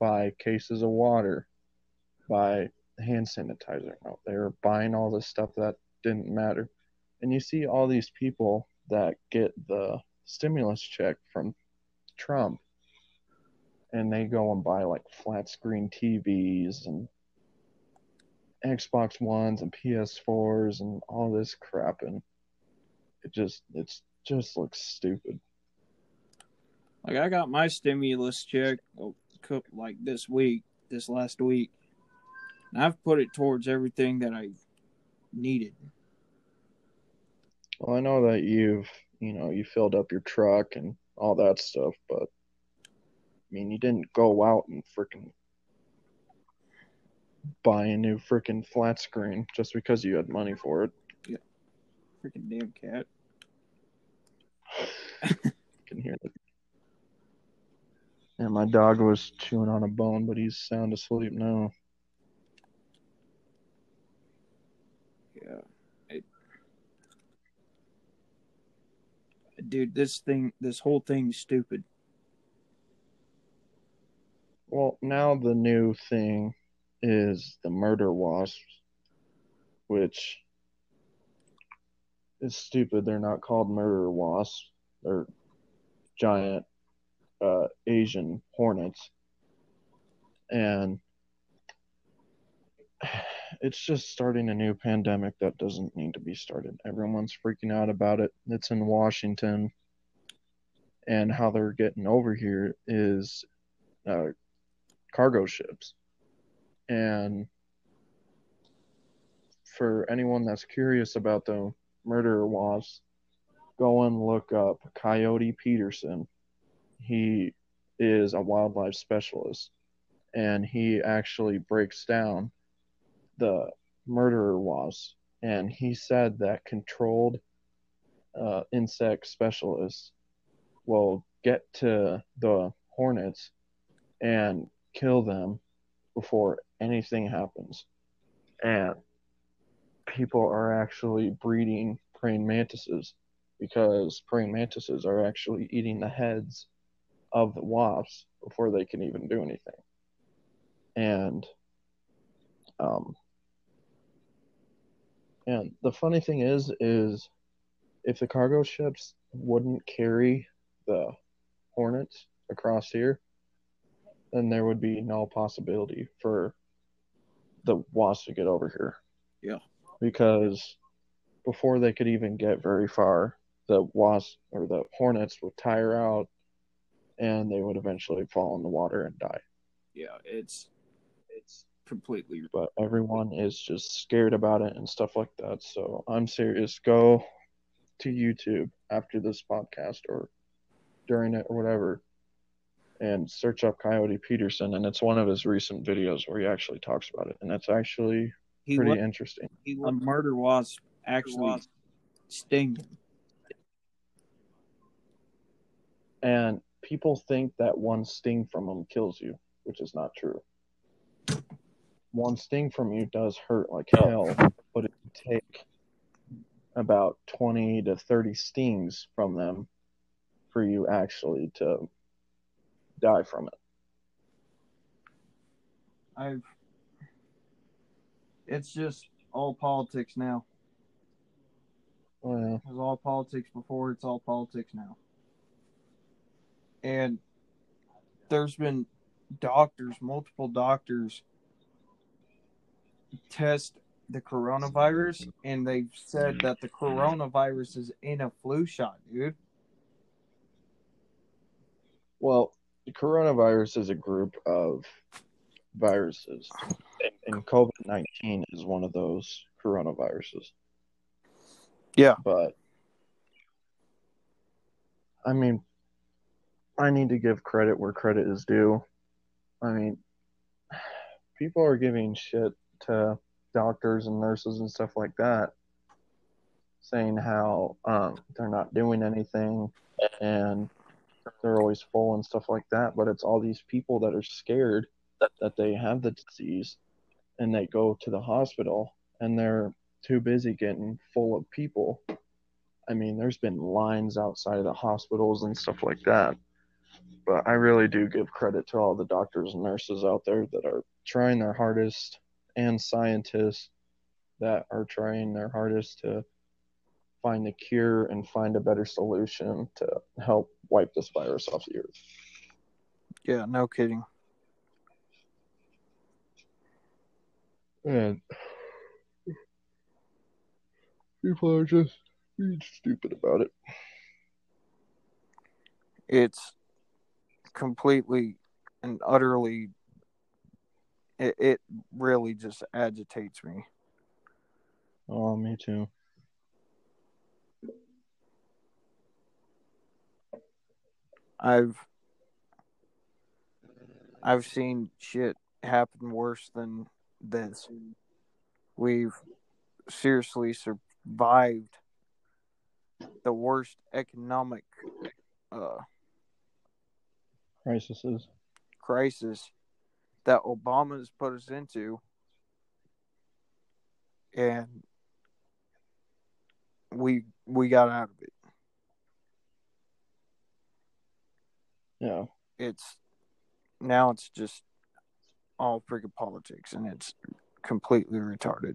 [SPEAKER 1] buy cases of water, buy hand sanitizer. No, they were buying all this stuff that didn't matter. And you see all these people that get the stimulus check from Trump and they go and buy like flat screen TVs and Xbox Ones and PS4s and all this crap and it just it's just looks stupid.
[SPEAKER 2] Like I got my stimulus check oh, like this week, this last week, and I've put it towards everything that I needed.
[SPEAKER 1] Well, I know that you've you know you filled up your truck and all that stuff, but mean you didn't go out and freaking buy a new freaking flat screen just because you had money for it.
[SPEAKER 2] Yeah, freaking damn cat
[SPEAKER 1] can hear it. And my dog was chewing on a bone, but he's sound asleep now.
[SPEAKER 2] Yeah. It, dude, this thing, this whole thing's stupid.
[SPEAKER 1] Well, now the new thing is the murder wasps, which is stupid. They're not called murder wasps. They're giant uh, Asian hornets, and it's just starting a new pandemic that doesn't need to be started. Everyone's freaking out about it. It's in Washington, and how they're getting over here is uh, cargo ships, and for anyone that's curious about the murder wasps, go and look up Coyote Peterson. He is a wildlife specialist, and he actually breaks down the murderer wasps. And he said that controlled uh, insect specialists will get to the hornets and kill them before anything happens. And people are actually breeding praying mantises because praying mantises are actually eating the heads of the wasps before they can even do anything. And um and the funny thing is is if the cargo ships wouldn't carry the hornets across here, then there would be no possibility for the wasps to get over here.
[SPEAKER 2] Yeah.
[SPEAKER 1] Because before they could even get very far, the Wasps or the hornets would tire out and they would eventually fall in the water and die.
[SPEAKER 2] Yeah, it's it's completely
[SPEAKER 1] But everyone is just scared about it and stuff like that. So I'm serious. Go to YouTube after this podcast or during it or whatever and search up Coyote Peterson and it's one of his recent videos where he actually talks about it and it's actually
[SPEAKER 2] he
[SPEAKER 1] pretty interesting.
[SPEAKER 2] a murder wasp actually sting him.
[SPEAKER 1] And people think that one sting from them kills you, which is not true. One sting from you does hurt like oh. hell, but it can take about 20 to 30 stings from them for you actually to die from it.
[SPEAKER 2] I've it's just all politics now.
[SPEAKER 1] Well,
[SPEAKER 2] It was all politics before, it's all politics now. And there's been doctors, multiple doctors, test the coronavirus, and they've said that the coronavirus is in a flu shot, dude.
[SPEAKER 1] well, the coronavirus is a group of viruses, and COVID 19 is one of those coronaviruses.
[SPEAKER 2] Yeah.
[SPEAKER 1] But I mean, I need to give credit where credit is due. I mean, people are giving shit to doctors and nurses and stuff like that, saying how um, they're not doing anything and they're always full and stuff like that. But it's all these people that are scared that, they have the disease and they go to the hospital and they're too busy getting full of people. I mean, there's been lines outside of the hospitals and stuff like that. But I really do give credit to all the doctors and nurses out there that are trying their hardest and scientists that are trying their hardest to find a cure and find a better solution to help wipe this virus off the earth.
[SPEAKER 2] Yeah, no kidding.
[SPEAKER 1] And people are just being stupid about it.
[SPEAKER 2] It's completely and utterly it, it really just agitates me.
[SPEAKER 1] Oh, me too.
[SPEAKER 2] I've I've seen shit happen worse than this. We've seriously survived the worst economic uh,
[SPEAKER 1] Crises.
[SPEAKER 2] crisis that Obama has put us into, and we we got out of it.
[SPEAKER 1] Yeah.
[SPEAKER 2] It's now it's just all freaking politics, and it's completely retarded.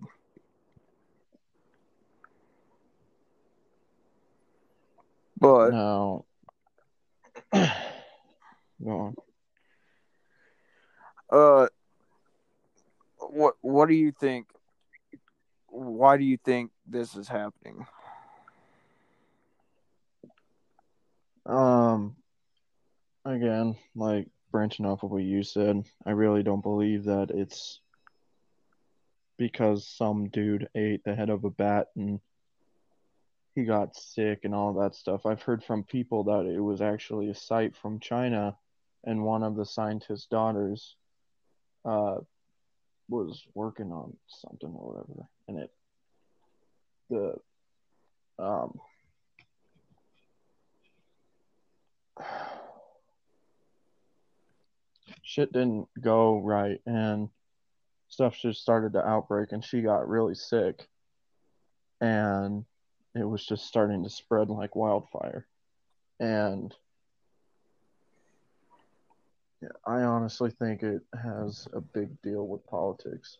[SPEAKER 2] But
[SPEAKER 1] Now, go on.
[SPEAKER 2] uh, what what do you think? Why do you think this is happening?
[SPEAKER 1] Um, again, like branching off of what you said, I really don't believe that it's because some dude ate the head of a bat and he got sick and all that stuff. I've heard from people that it was actually a site from China and one of the scientist's daughters uh was working on something or whatever and it the um shit didn't go right and stuff just started to outbreak and she got really sick. And it was just starting to spread like wildfire. And Yeah, I honestly think it has a big deal with politics.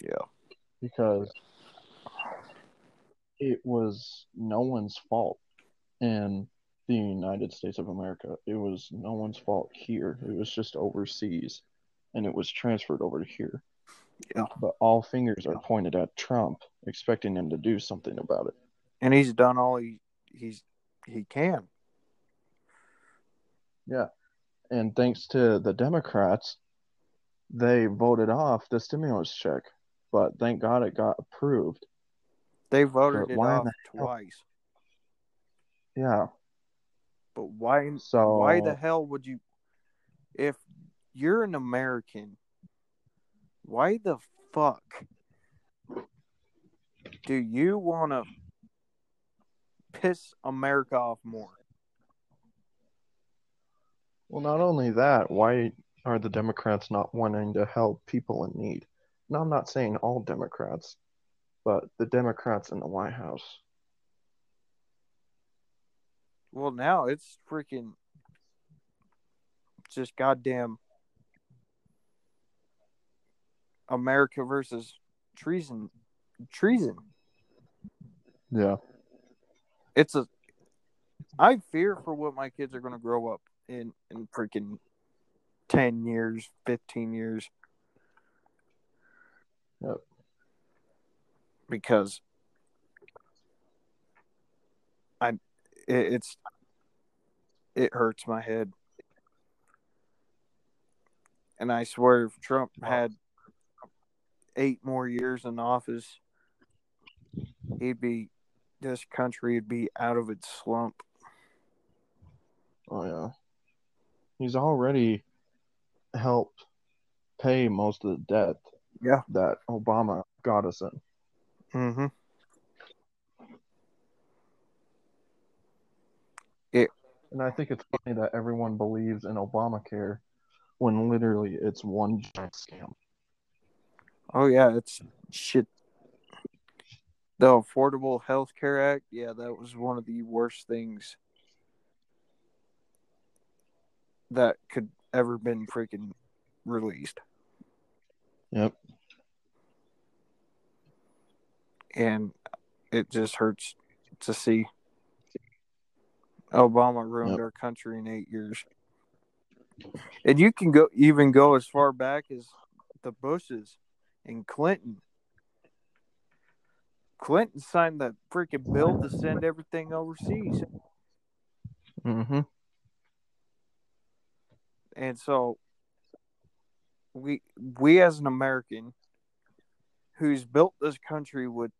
[SPEAKER 2] Yeah.
[SPEAKER 1] because it was no one's fault in the United States of America. It was no one's fault here. It was just overseas and it was transferred over to here.
[SPEAKER 2] Yeah.
[SPEAKER 1] But all fingers are pointed at Trump, expecting him to do something about it.
[SPEAKER 2] And he's done all he he's he can.
[SPEAKER 1] Yeah. And thanks to the Democrats, they voted off the stimulus check. But thank God it got approved.
[SPEAKER 2] They voted
[SPEAKER 1] But
[SPEAKER 2] it off
[SPEAKER 1] hell-
[SPEAKER 2] twice.
[SPEAKER 1] Yeah.
[SPEAKER 2] But why
[SPEAKER 1] So
[SPEAKER 2] why the hell would you if you're an American, why the fuck do you want to piss America off more?
[SPEAKER 1] Well, not only that, why are the Democrats not wanting to help people in need? Now, I'm not saying all Democrats, but the Democrats in the White House.
[SPEAKER 2] Well, now it's freaking just goddamn America versus treason. Treason.
[SPEAKER 1] Yeah.
[SPEAKER 2] It's a. I fear for what my kids are going to grow up in in freaking ten years, fifteen years.
[SPEAKER 1] Yep.
[SPEAKER 2] Because I, it, it's it hurts my head, and I swear if Trump had eight more years in office, he'd be this country would be out of its slump.
[SPEAKER 1] Oh, yeah. He's already helped pay most of the debt
[SPEAKER 2] Yeah.
[SPEAKER 1] that Obama got us in.
[SPEAKER 2] Mm-hmm.
[SPEAKER 1] And I think it's funny that everyone believes in Obamacare when literally it's one giant scam.
[SPEAKER 2] Oh yeah, it's shit. The Affordable Health Care Act, yeah, that was one of the worst things that could ever been freaking released.
[SPEAKER 1] Yep.
[SPEAKER 2] And it just hurts to see Obama ruined
[SPEAKER 1] Yep.
[SPEAKER 2] our country in eight years. And you can go even go as far back as the Bushes and Clinton. Clinton signed the freaking bill to send everything overseas.
[SPEAKER 1] Mm-hmm.
[SPEAKER 2] And so we we as an American who's built this country with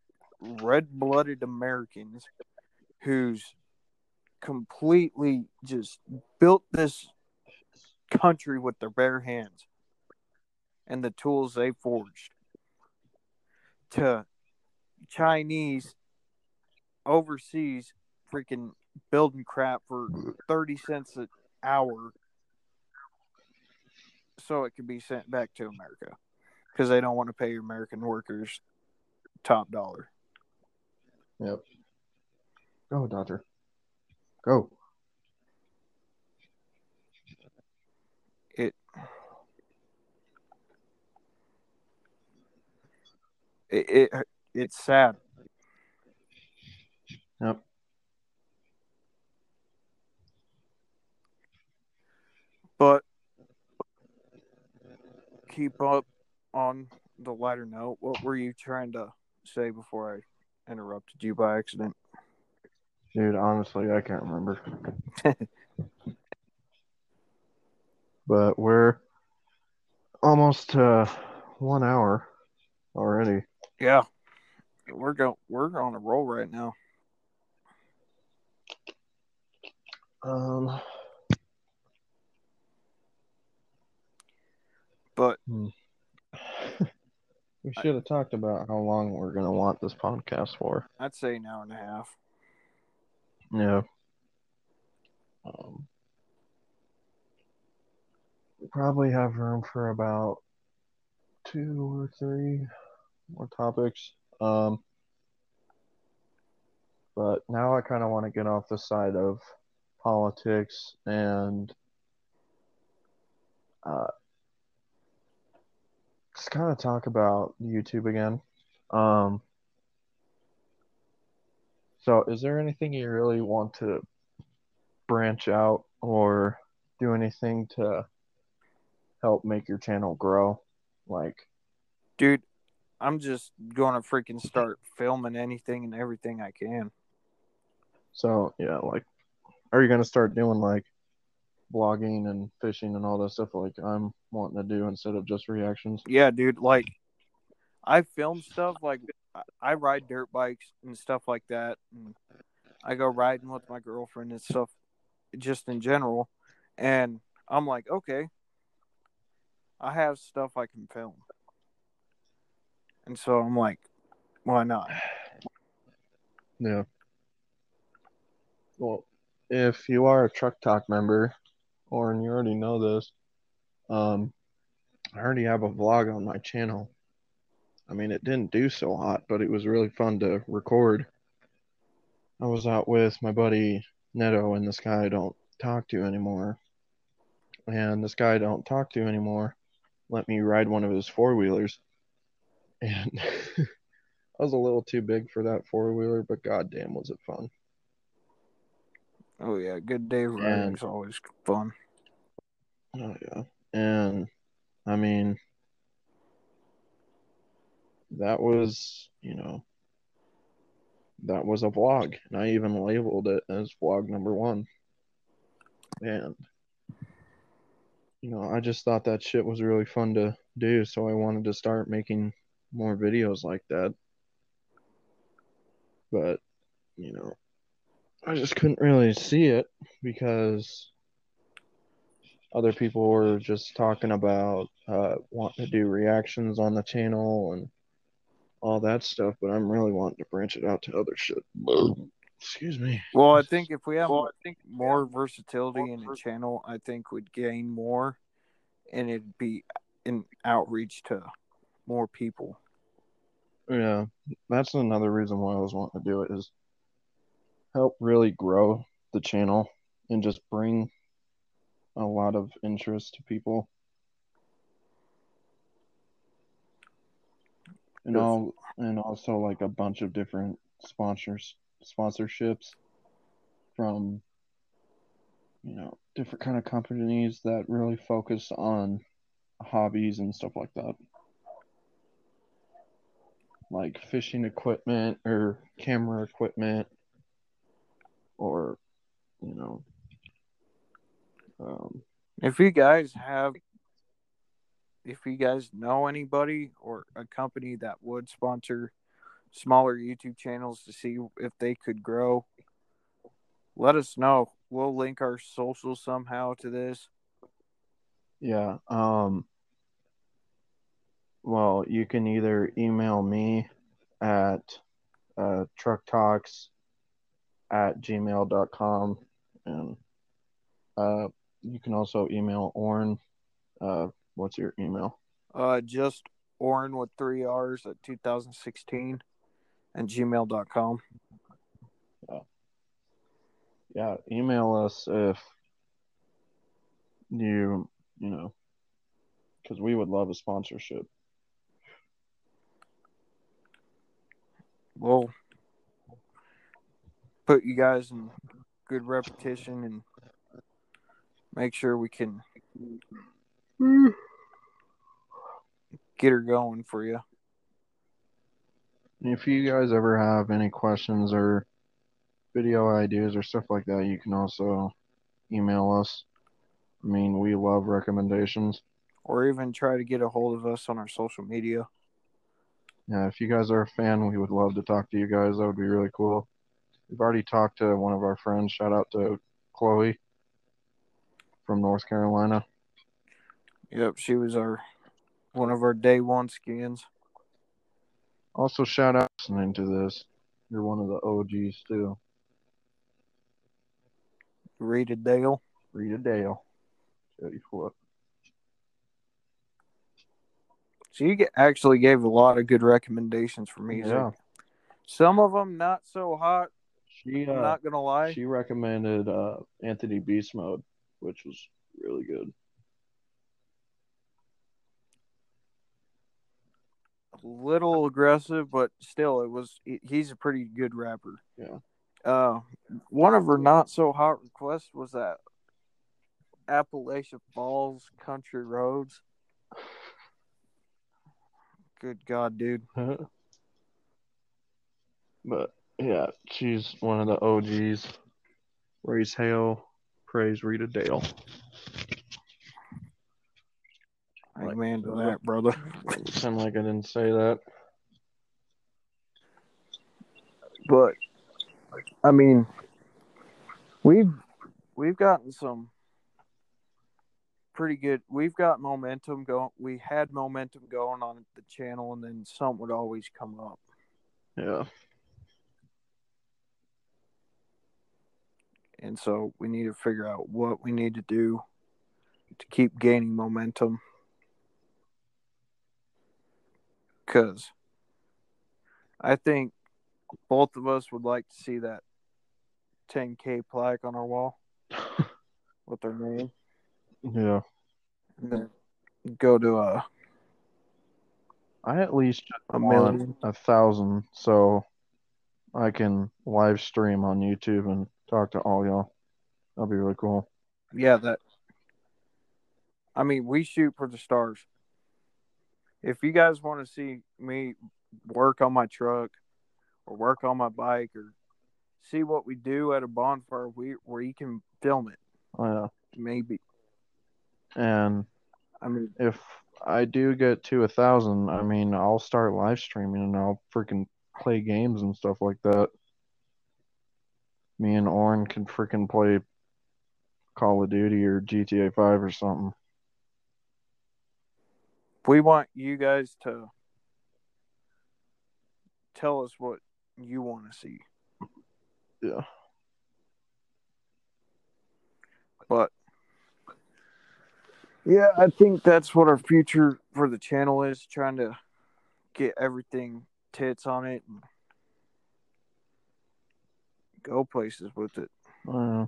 [SPEAKER 2] red-blooded Americans who's completely just built this country with their bare hands and the tools they forged to Chinese overseas freaking building crap for 30 cents an hour so it can be sent back to America because they don't want to pay American workers top dollar.
[SPEAKER 1] Yep. Go, Dodger. Go.
[SPEAKER 2] It it, it it's sad.
[SPEAKER 1] Yep.
[SPEAKER 2] But keep up on the lighter note. What were you trying to say before I interrupted you by accident?
[SPEAKER 1] Dude, honestly, I can't remember. but we're almost to one hour already.
[SPEAKER 2] Yeah, we're go we're on a roll right now.
[SPEAKER 1] Um,
[SPEAKER 2] But
[SPEAKER 1] we should have talked about how long we're gonna want this podcast for.
[SPEAKER 2] I'd say an hour and a half.
[SPEAKER 1] Yeah. Um, probably have room for about two or three more topics. Um, but now I kind of want to get off the side of politics and uh, just kind of talk about YouTube again. Um, so, is there anything you really want to branch out or do anything to help make your channel grow? Like,
[SPEAKER 2] Dude, I'm just going to freaking start filming anything and everything I can.
[SPEAKER 1] so yeah, like, are you gonna start doing like blogging and fishing and all that stuff like I'm wanting to do instead of just reactions?
[SPEAKER 2] Yeah, dude, like I film stuff like I- ride dirt bikes and stuff like that and I go riding with my girlfriend and stuff just in general and I'm like, okay, I have stuff I can film. And so I'm like, why not?
[SPEAKER 1] Yeah. Well, if you are a Truck Talk member, or and you already know this, um, I already have a vlog on my channel. I mean, it didn't do so hot, but it was really fun to record. I was out with my buddy Neto and this guy I don't talk to anymore. And this guy I don't talk to anymore let me ride one of his four wheelers. And I was a little too big for that four wheeler, but goddamn was it fun.
[SPEAKER 2] Oh yeah, good day riding is always fun.
[SPEAKER 1] Oh yeah. And I mean that was, you know, that was a vlog. And I even labeled it as vlog number one. And you know, I just thought that shit was really fun to do, so I wanted to start making more videos like that. But, you know, I just couldn't really see it because other people were just talking about uh, wanting to do reactions on the channel and all that stuff, but I'm really wanting to branch it out to other shit. Excuse me.
[SPEAKER 2] Well, I think if we have more versatility in the channel, I think we'd gain more, and it'd be an outreach to more people.
[SPEAKER 1] Yeah, that's another reason why I was wanting to do it is help really grow the channel and just bring a lot of interest to people. And all and also like a bunch of different sponsors sponsorships from you know different kind of companies that really focus on hobbies and stuff like that. Like fishing equipment or camera equipment or you know um,
[SPEAKER 2] If you guys have, if you guys know anybody or a company that would sponsor smaller YouTube channels to see if they could grow, let us know. We'll link our social somehow to this.
[SPEAKER 1] yeah um well you can either email me at uh, truck talks at gmail.com and uh, you can also email Orrin. Uh, what's your email?
[SPEAKER 2] Uh, just Orin with three R's at 2016 and gmail.com.
[SPEAKER 1] Yeah, email us if you, you know, because we would love a sponsorship.
[SPEAKER 2] We'll put you guys in good repetition and make sure we can get her going for you.
[SPEAKER 1] If you guys ever have any questions or video ideas or stuff like that, you can also email us. I mean, we love recommendations.
[SPEAKER 2] Or even try to get a hold of us on our social media.
[SPEAKER 1] Yeah, if you guys are a fan, we would love to talk to you guys. That would be really cool. We've already talked to one of our friends. Shout out to Chloe from North Carolina.
[SPEAKER 2] Yep, she was our one of our day one skins.
[SPEAKER 1] Also, shout out listening to this. You're one of the OGs too.
[SPEAKER 2] Rita Dale.
[SPEAKER 1] Rita Dale. Tell you what.
[SPEAKER 2] So you get, actually gave a lot of good recommendations for music.
[SPEAKER 1] Yeah.
[SPEAKER 2] Some of them not so hot.
[SPEAKER 1] She
[SPEAKER 2] I'm
[SPEAKER 1] uh,
[SPEAKER 2] not gonna lie.
[SPEAKER 1] she recommended uh, Anthony Beast Mode, which was really good.
[SPEAKER 2] Little aggressive, but still, it was. He's a pretty good rapper.
[SPEAKER 1] Yeah.
[SPEAKER 2] Uh, one of her not so hot requests was that Appalachia Falls Country Roads. Good God, dude.
[SPEAKER 1] but yeah, she's one of the OGs. Raise hail, praise Rita Dale.
[SPEAKER 2] Amen to uh, that, brother.
[SPEAKER 1] Sound like I didn't say that.
[SPEAKER 2] But I mean, we've we've gotten some pretty good. We've got momentum going. We had momentum going on the channel, and then something would always come up.
[SPEAKER 1] Yeah.
[SPEAKER 2] And so we need to figure out what we need to do to keep gaining momentum. Because I think both of us would like to see that 10K plaque on our wall with their name.
[SPEAKER 1] Yeah.
[SPEAKER 2] And then go to a.
[SPEAKER 1] I at least
[SPEAKER 2] A million.
[SPEAKER 1] a thousand so I can live stream on YouTube and talk to all y'all. That'll be really cool.
[SPEAKER 2] Yeah, that. I mean, we shoot for the stars. If you guys want to see me work on my truck or work on my bike or see what we do at a bonfire we, where you can film it,
[SPEAKER 1] Oh,
[SPEAKER 2] maybe.
[SPEAKER 1] And
[SPEAKER 2] I mean,
[SPEAKER 1] if I do get to a thousand, I mean, I'll start live streaming and I'll freaking play games and stuff like that. Me and Orin can freaking play Call of Duty or GTA 5 or something.
[SPEAKER 2] We want you guys to tell us what you want to see.
[SPEAKER 1] Yeah.
[SPEAKER 2] But yeah, I think that's what our future for the channel is trying to get everything tits on it and go places with it.
[SPEAKER 1] Uh,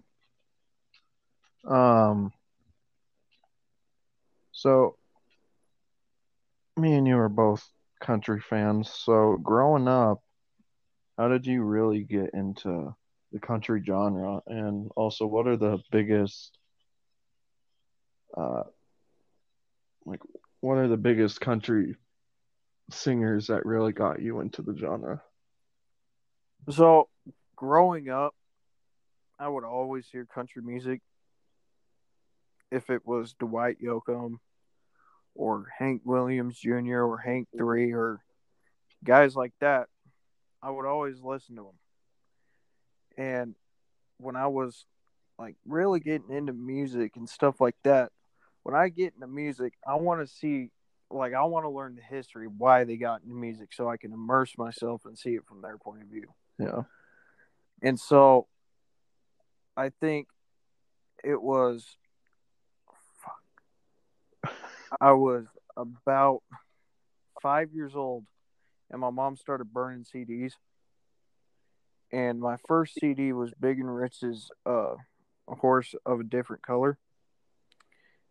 [SPEAKER 1] um. So, me and you are both country fans. So, growing up, how did you really get into the country genre? And also, what are the biggest, uh, like, what are the biggest country singers that really got you into the genre?
[SPEAKER 2] So, growing up, I would always hear country music. If it was Dwight Yoakam or Hank Williams Jr. or Hank Three or guys like that, I would always listen to them. And when I was like really getting into music and stuff like that, when I get into music, I want to see, like, I want to learn the history of why they got into music so I can immerse myself and see it from their point of view.
[SPEAKER 1] Yeah.
[SPEAKER 2] And so I think it was I was about five years old and my mom started burning CDs. And my first CD was Big and Rich's uh, A Horse of a Different Color.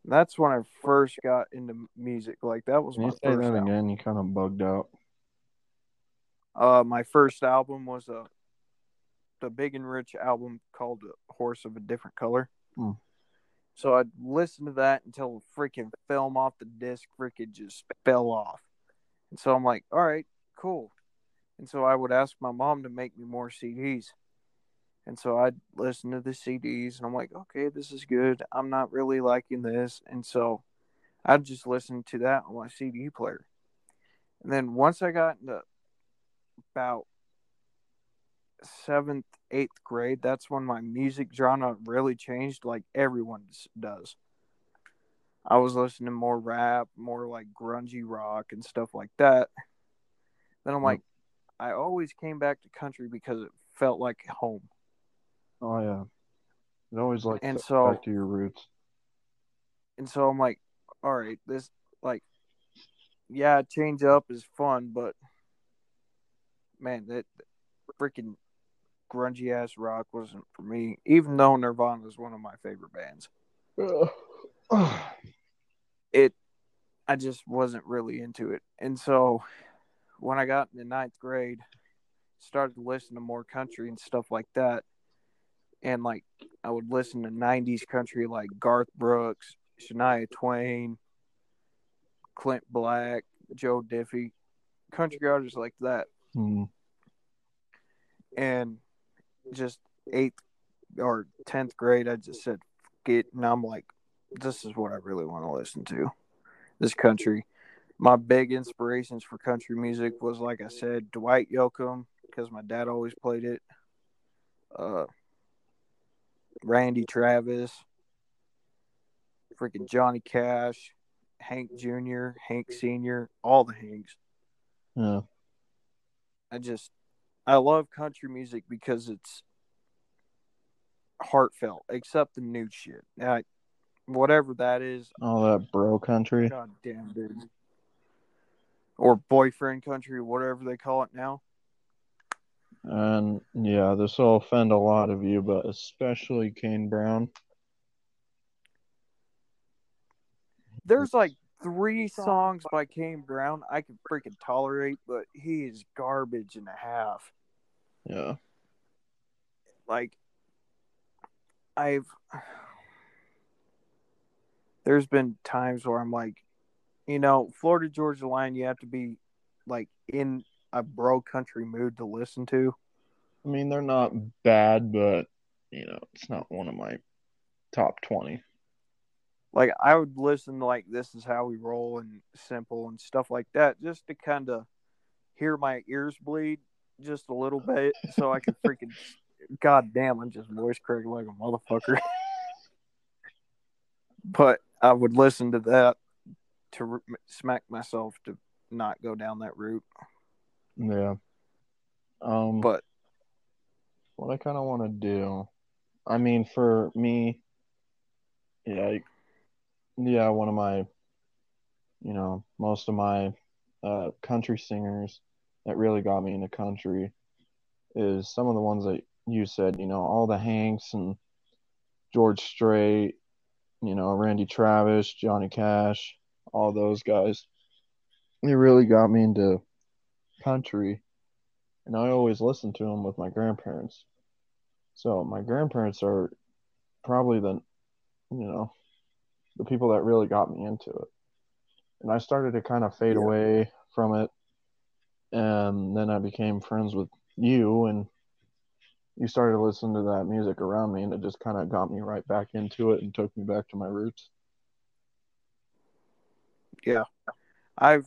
[SPEAKER 2] That's when I first got into music. Like that was
[SPEAKER 1] Can
[SPEAKER 2] my
[SPEAKER 1] you say
[SPEAKER 2] first
[SPEAKER 1] that
[SPEAKER 2] album.
[SPEAKER 1] again? You kind of bugged out.
[SPEAKER 2] Uh, my first album was a the Big and Rich album called "Horse of a Different Color."
[SPEAKER 1] Hmm.
[SPEAKER 2] So I'd listen to that until the freaking film off the disc freaking just fell off, and so I'm like, "All right, cool." And so I would ask my mom to make me more CDs, and so I'd listen to the CDs, and I'm like, "Okay, this is good. I'm not really liking this," and so I'd just listen to that on my CD player. And then once I got into about seventh, eighth grade, that's when my music genre really changed, like everyone does. I was listening to more rap, more like grungy rock and stuff like that. Then I'm like, I always came back to country because it felt like home.
[SPEAKER 1] Oh yeah. It always like
[SPEAKER 2] And so-
[SPEAKER 1] back to your roots.
[SPEAKER 2] And so I'm like, all right, this, like, yeah, change up is fun, but man, that freaking grungy ass rock wasn't for me, even though Nirvana is one of my favorite bands. it I just wasn't really into it. And so when I got in the ninth grade, started to listen to more country and stuff like that. And like I would listen to '90s country like Garth Brooks, Shania Twain, Clint Black, Joe Diffie, country artists like that.
[SPEAKER 1] Mm.
[SPEAKER 2] And just eighth or tenth grade, I just said, "Get," and I'm like, "This is what I really want to listen to." This country. My big inspirations for country music was, like I said, Dwight Yoakam because my dad always played it. Uh, Randy Travis, freaking Johnny Cash, Hank Jr., Hank Sr., all the Hanks.
[SPEAKER 1] Yeah.
[SPEAKER 2] I just I love country music because it's heartfelt, except the new shit. I, whatever that is,
[SPEAKER 1] All that bro country.
[SPEAKER 2] god damn dude. Or boyfriend country, whatever they call it now.
[SPEAKER 1] And yeah, this will offend a lot of you, but especially Kane Brown.
[SPEAKER 2] There's like three songs by Kane Brown I can freaking tolerate, but he is garbage and a half.
[SPEAKER 1] Yeah.
[SPEAKER 2] like I've there's been times where I'm like, you know, Florida Georgia Line, you have to be like in a bro country mood to listen to.
[SPEAKER 1] I mean, they're not bad, but you know, it's not one of my top twenty.
[SPEAKER 2] Like I would listen to like this is how we roll and simple and stuff like that just to kind of hear my ears bleed just a little bit so I can freaking god damn I'm just voice cracking like a motherfucker. but I would listen to that to smack myself to not go down that route.
[SPEAKER 1] Yeah. Um,
[SPEAKER 2] But
[SPEAKER 1] what I kind of want to do, I mean, for me, yeah, yeah, one of my, you know, most of my uh, country singers that really got me into country is some of the ones that you said, you know, all the Hanks and George Strait, you know, Randy Travis, Johnny Cash, all those guys. They really got me into country and I always listened to them with my grandparents. So my grandparents are probably the, you know, the people that really got me into it. And I started to kind of fade
[SPEAKER 2] Yeah.
[SPEAKER 1] away from it, and then I became friends with you, and you started listening to that music around me, and it just kind of got me right back into it and took me back to my roots.
[SPEAKER 2] yeah, I've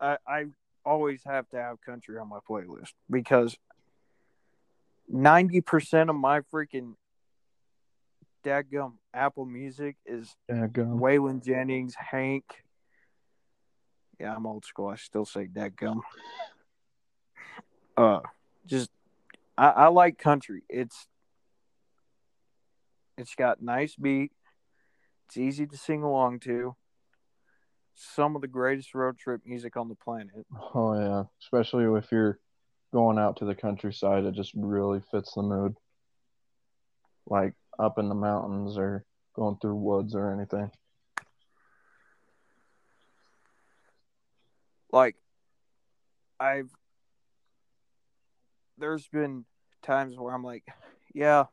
[SPEAKER 2] I I always have to have country on my playlist because ninety percent of my freaking dadgum Apple Music is
[SPEAKER 1] go.
[SPEAKER 2] Waylon Jennings, Hank. Yeah, I'm old school. I still say dadgum. Uh, just I, I like country. It's it's got nice beat. It's easy to sing along to. Some of the greatest road trip music on the planet.
[SPEAKER 1] Oh yeah, especially if you're going out to the countryside, it just really fits the mood. Like up in the mountains or going through woods or anything.
[SPEAKER 2] Like I've there's been times where I'm like, yeah,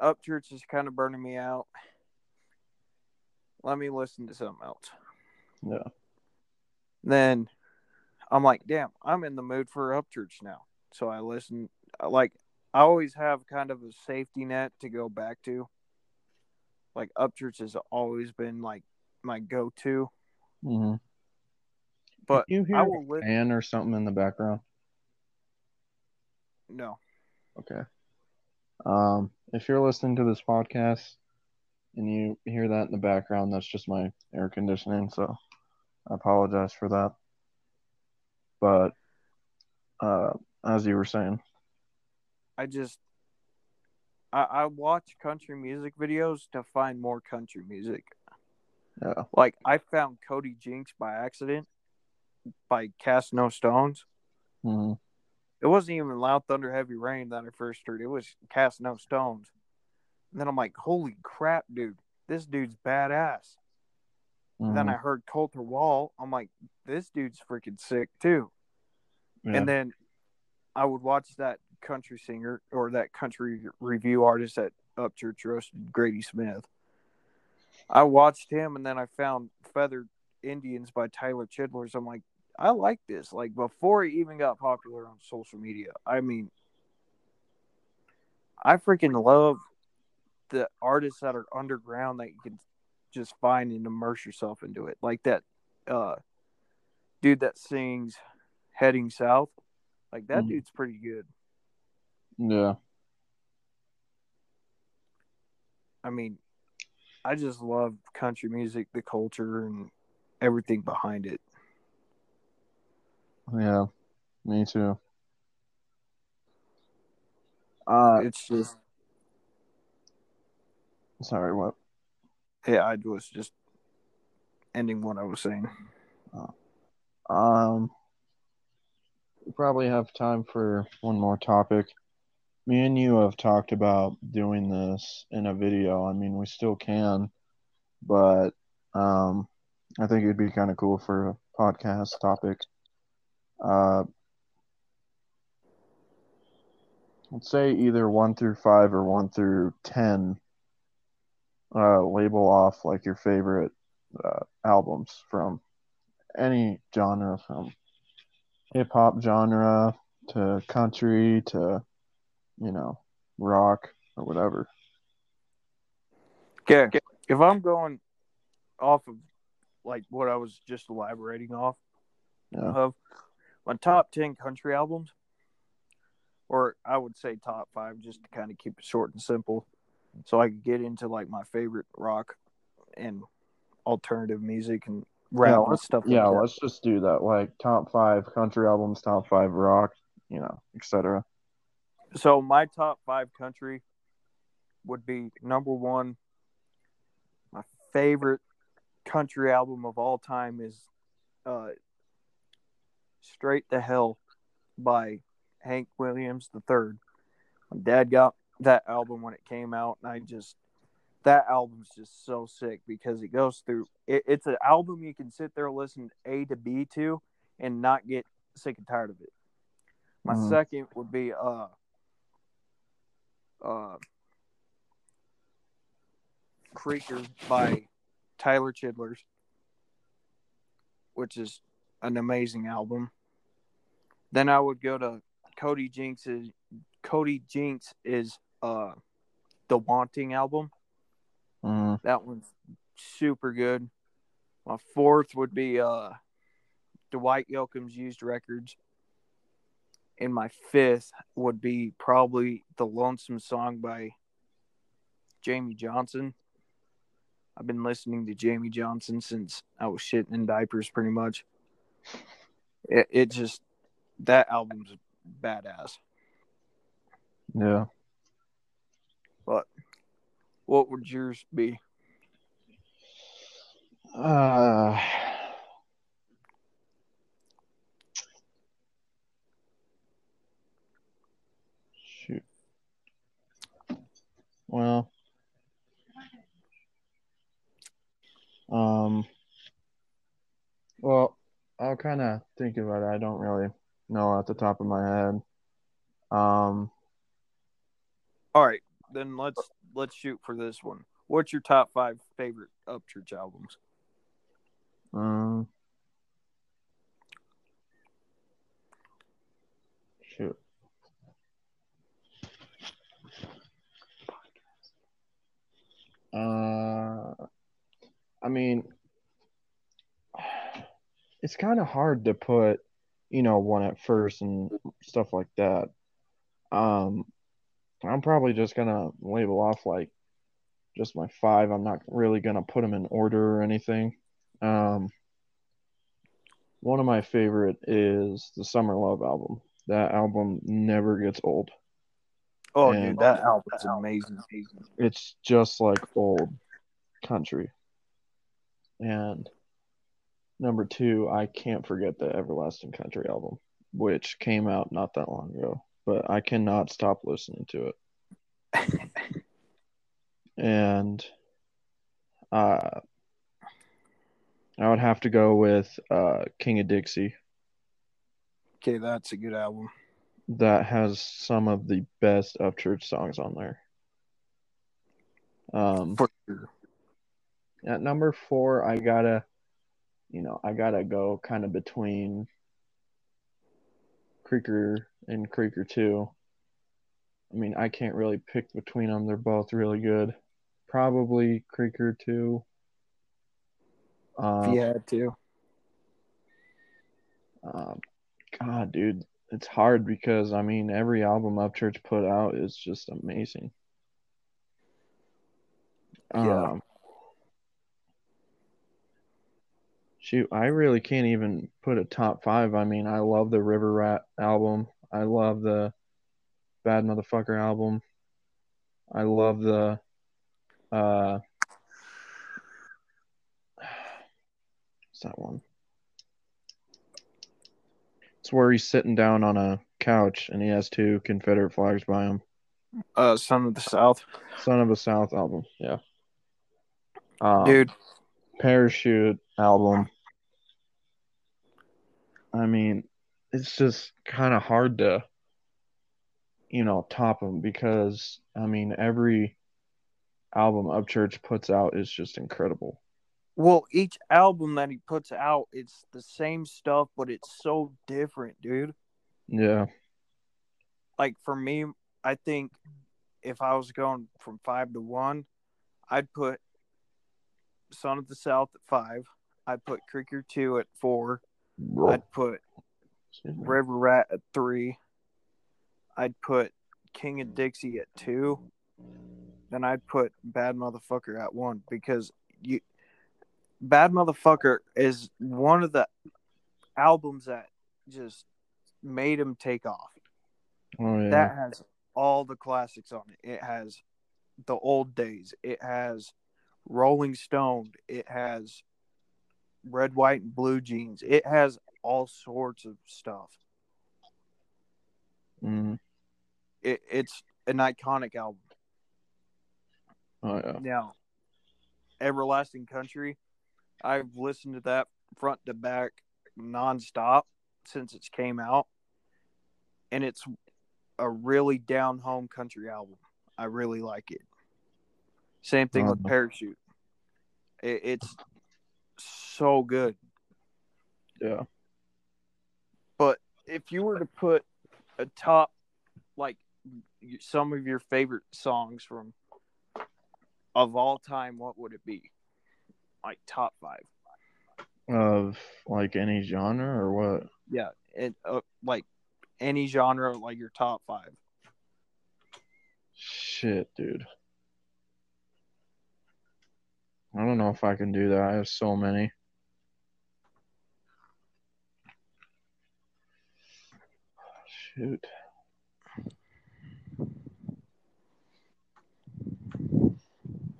[SPEAKER 2] Upchurch is kind of burning me out. Let me listen to something else.
[SPEAKER 1] Yeah.
[SPEAKER 2] Then I'm like, damn, I'm in the mood for Upchurch now. So I listen like I always have kind of a safety net to go back to. Like Upchurch has always been like my go to.
[SPEAKER 1] Mm-hmm.
[SPEAKER 2] But
[SPEAKER 1] you hear
[SPEAKER 2] I
[SPEAKER 1] a
[SPEAKER 2] will li-
[SPEAKER 1] fan or something in the background?
[SPEAKER 2] no.
[SPEAKER 1] Okay. Um, if you're listening to this podcast and you hear that in the background, that's just my air conditioning. So I apologize for that. But uh, as you were saying,
[SPEAKER 2] I just I, I watch country music videos to find more country music.
[SPEAKER 1] yeah,
[SPEAKER 2] Like I found Cody Jinks by accident by Cast No Stones.
[SPEAKER 1] hmm
[SPEAKER 2] It wasn't even Loud Thunder Heavy Rain that I first heard. It was Cast No Stones. And then I'm like, holy crap, dude, this dude's badass. Then
[SPEAKER 1] Mhm.
[SPEAKER 2] I heard Colter Wall. I'm like, this dude's freaking sick too.
[SPEAKER 1] Yeah.
[SPEAKER 2] And then I would watch that country singer or that country review artist at Upchurch Roasted, Grady Smith. I watched him and then I found Feathered Indians by Tyler Childers. I'm like, I like this. Like before he even got popular on social media. I mean, I freaking love the artists that are underground that you can just find and immerse yourself into it. Like that uh dude that sings Heading South. Like that
[SPEAKER 1] Mhm.
[SPEAKER 2] dude's pretty good.
[SPEAKER 1] yeah.
[SPEAKER 2] I mean, I just love country music, the culture, and everything behind it.
[SPEAKER 1] Yeah. Me too. Uh,
[SPEAKER 2] It's just,
[SPEAKER 1] sorry. What?
[SPEAKER 2] yeah, I was just ending what I was saying.
[SPEAKER 1] Um, we probably have time for one more topic. Me and you have talked about doing this in a video. I mean, we still can, but um, I think it'd be kind of cool for a podcast topic. Uh, let's say either one through five or one through ten. Uh, label off like your favorite uh, albums from any genre, from hip hop genre to country to you know rock or whatever.
[SPEAKER 2] Okay, if I'm going off of like what I was just elaborating off
[SPEAKER 1] Yeah.
[SPEAKER 2] of my top 10 country albums, or I would say top five just to kind of keep it short and simple so I could get into like my favorite rock and alternative music and rap
[SPEAKER 1] yeah,
[SPEAKER 2] and stuff like
[SPEAKER 1] yeah,
[SPEAKER 2] that.
[SPEAKER 1] let's just do that. Like top five country albums, top five rock, you know, etc.
[SPEAKER 2] So my top five country would be number one. My favorite country album of all time is uh, "Straight to Hell" by Hank Williams III. My dad got that album when it came out, and I just that album's just so sick because it goes through. It, it's an album you can sit there and listen A to B to and not get sick and tired of it. My
[SPEAKER 1] Mhm.
[SPEAKER 2] second would be uh uh, Creaker by Tyler Childers, which is an amazing album. Then I would go to Cody Jinks's Cody Jinks is uh the Wanting album.
[SPEAKER 1] Mm,
[SPEAKER 2] That one's super good. My fourth would be uh Dwight Yoakam's Used Records. And my fifth would be probably The Lonesome Song by Jamey Johnson. I've been listening to Jamey Johnson since I was shitting in diapers pretty much. It, it just that album's badass.
[SPEAKER 1] yeah.
[SPEAKER 2] But what would yours be?
[SPEAKER 1] Uh, shoot. Well, um, well, I'll kind of think about it. I don't really know at the top of my head. Um,
[SPEAKER 2] All right, then let's let's shoot for this one. What's your top five favorite Upchurch albums?
[SPEAKER 1] um, shoot. Uh, I mean, it's kind of hard to put, you know, one at first and stuff like that. Um, I'm probably just gonna label off like just my five. I'm not really gonna put them in order or anything. Um, one of my favorite is the Summer Love album. That album never gets old.
[SPEAKER 2] Oh,
[SPEAKER 1] And-
[SPEAKER 2] dude, that album's amazing.
[SPEAKER 1] It's just like old country. And number two, I can't forget the Everlasting Country album, which came out not that long ago, but I cannot stop listening to it. and uh I would have to go with uh, King of Dixie.
[SPEAKER 2] Okay, that's a good album.
[SPEAKER 1] That has some of the best Upchurch songs on there. Um,
[SPEAKER 2] For sure.
[SPEAKER 1] at number four, I gotta, you know, I gotta go kind of between Creeker and Creeker Two. I mean, I can't really pick between them. They're both really good. Probably Creeker Two.
[SPEAKER 2] If
[SPEAKER 1] Um,
[SPEAKER 2] you had to.
[SPEAKER 1] Um, God, dude, it's hard because I mean every album Upchurch put out is just amazing.
[SPEAKER 2] Yeah.
[SPEAKER 1] Um, shoot, I really can't even put a top five. I mean, I love the River Rat album. I love the Bad Motherfucker album. I love the uh, what's that one? It's where he's sitting down on a couch and he has two Confederate flags by him.
[SPEAKER 2] Uh, Son of the South.
[SPEAKER 1] Son of the South album, yeah. Um,
[SPEAKER 2] Dude,
[SPEAKER 1] Parachute album. I mean, it's just kind of hard to, you know, top them because I mean every album Upchurch puts out is just incredible.
[SPEAKER 2] well, each album that he puts out, it's the same stuff, but it's so different, dude.
[SPEAKER 1] Yeah,
[SPEAKER 2] Like for me, I think if I was going from five to one, I'd put Son of the South at five. I'd put Creeker two at four. I'd put River Rat at three. I'd put King of Dixie at two. Then I'd put Bad Motherfucker at one because you Bad Motherfucker is one of the albums that just made him take off.
[SPEAKER 1] Oh yeah,
[SPEAKER 2] That has all the classics on it. It has the old days. It has Rolling Stone. It has Red, White, and Blue Jeans. It has all sorts of stuff.
[SPEAKER 1] Mhm.
[SPEAKER 2] It, it's an iconic album.
[SPEAKER 1] oh yeah.
[SPEAKER 2] Now, Everlasting Country, I've listened to that front to back nonstop since it came out, and it's a really down home country album. I really like it. Same thing with
[SPEAKER 1] Uh-huh.
[SPEAKER 2] Parachute. It, it's so good.
[SPEAKER 1] Yeah.
[SPEAKER 2] But if you were to put a top, like some of your favorite songs from of all time, what would it be? Like top five?
[SPEAKER 1] Of like any genre or what?
[SPEAKER 2] Yeah, it uh, like any genre, like your top five.
[SPEAKER 1] Shit, dude. I don't know if I can do that. I have so many. Shoot.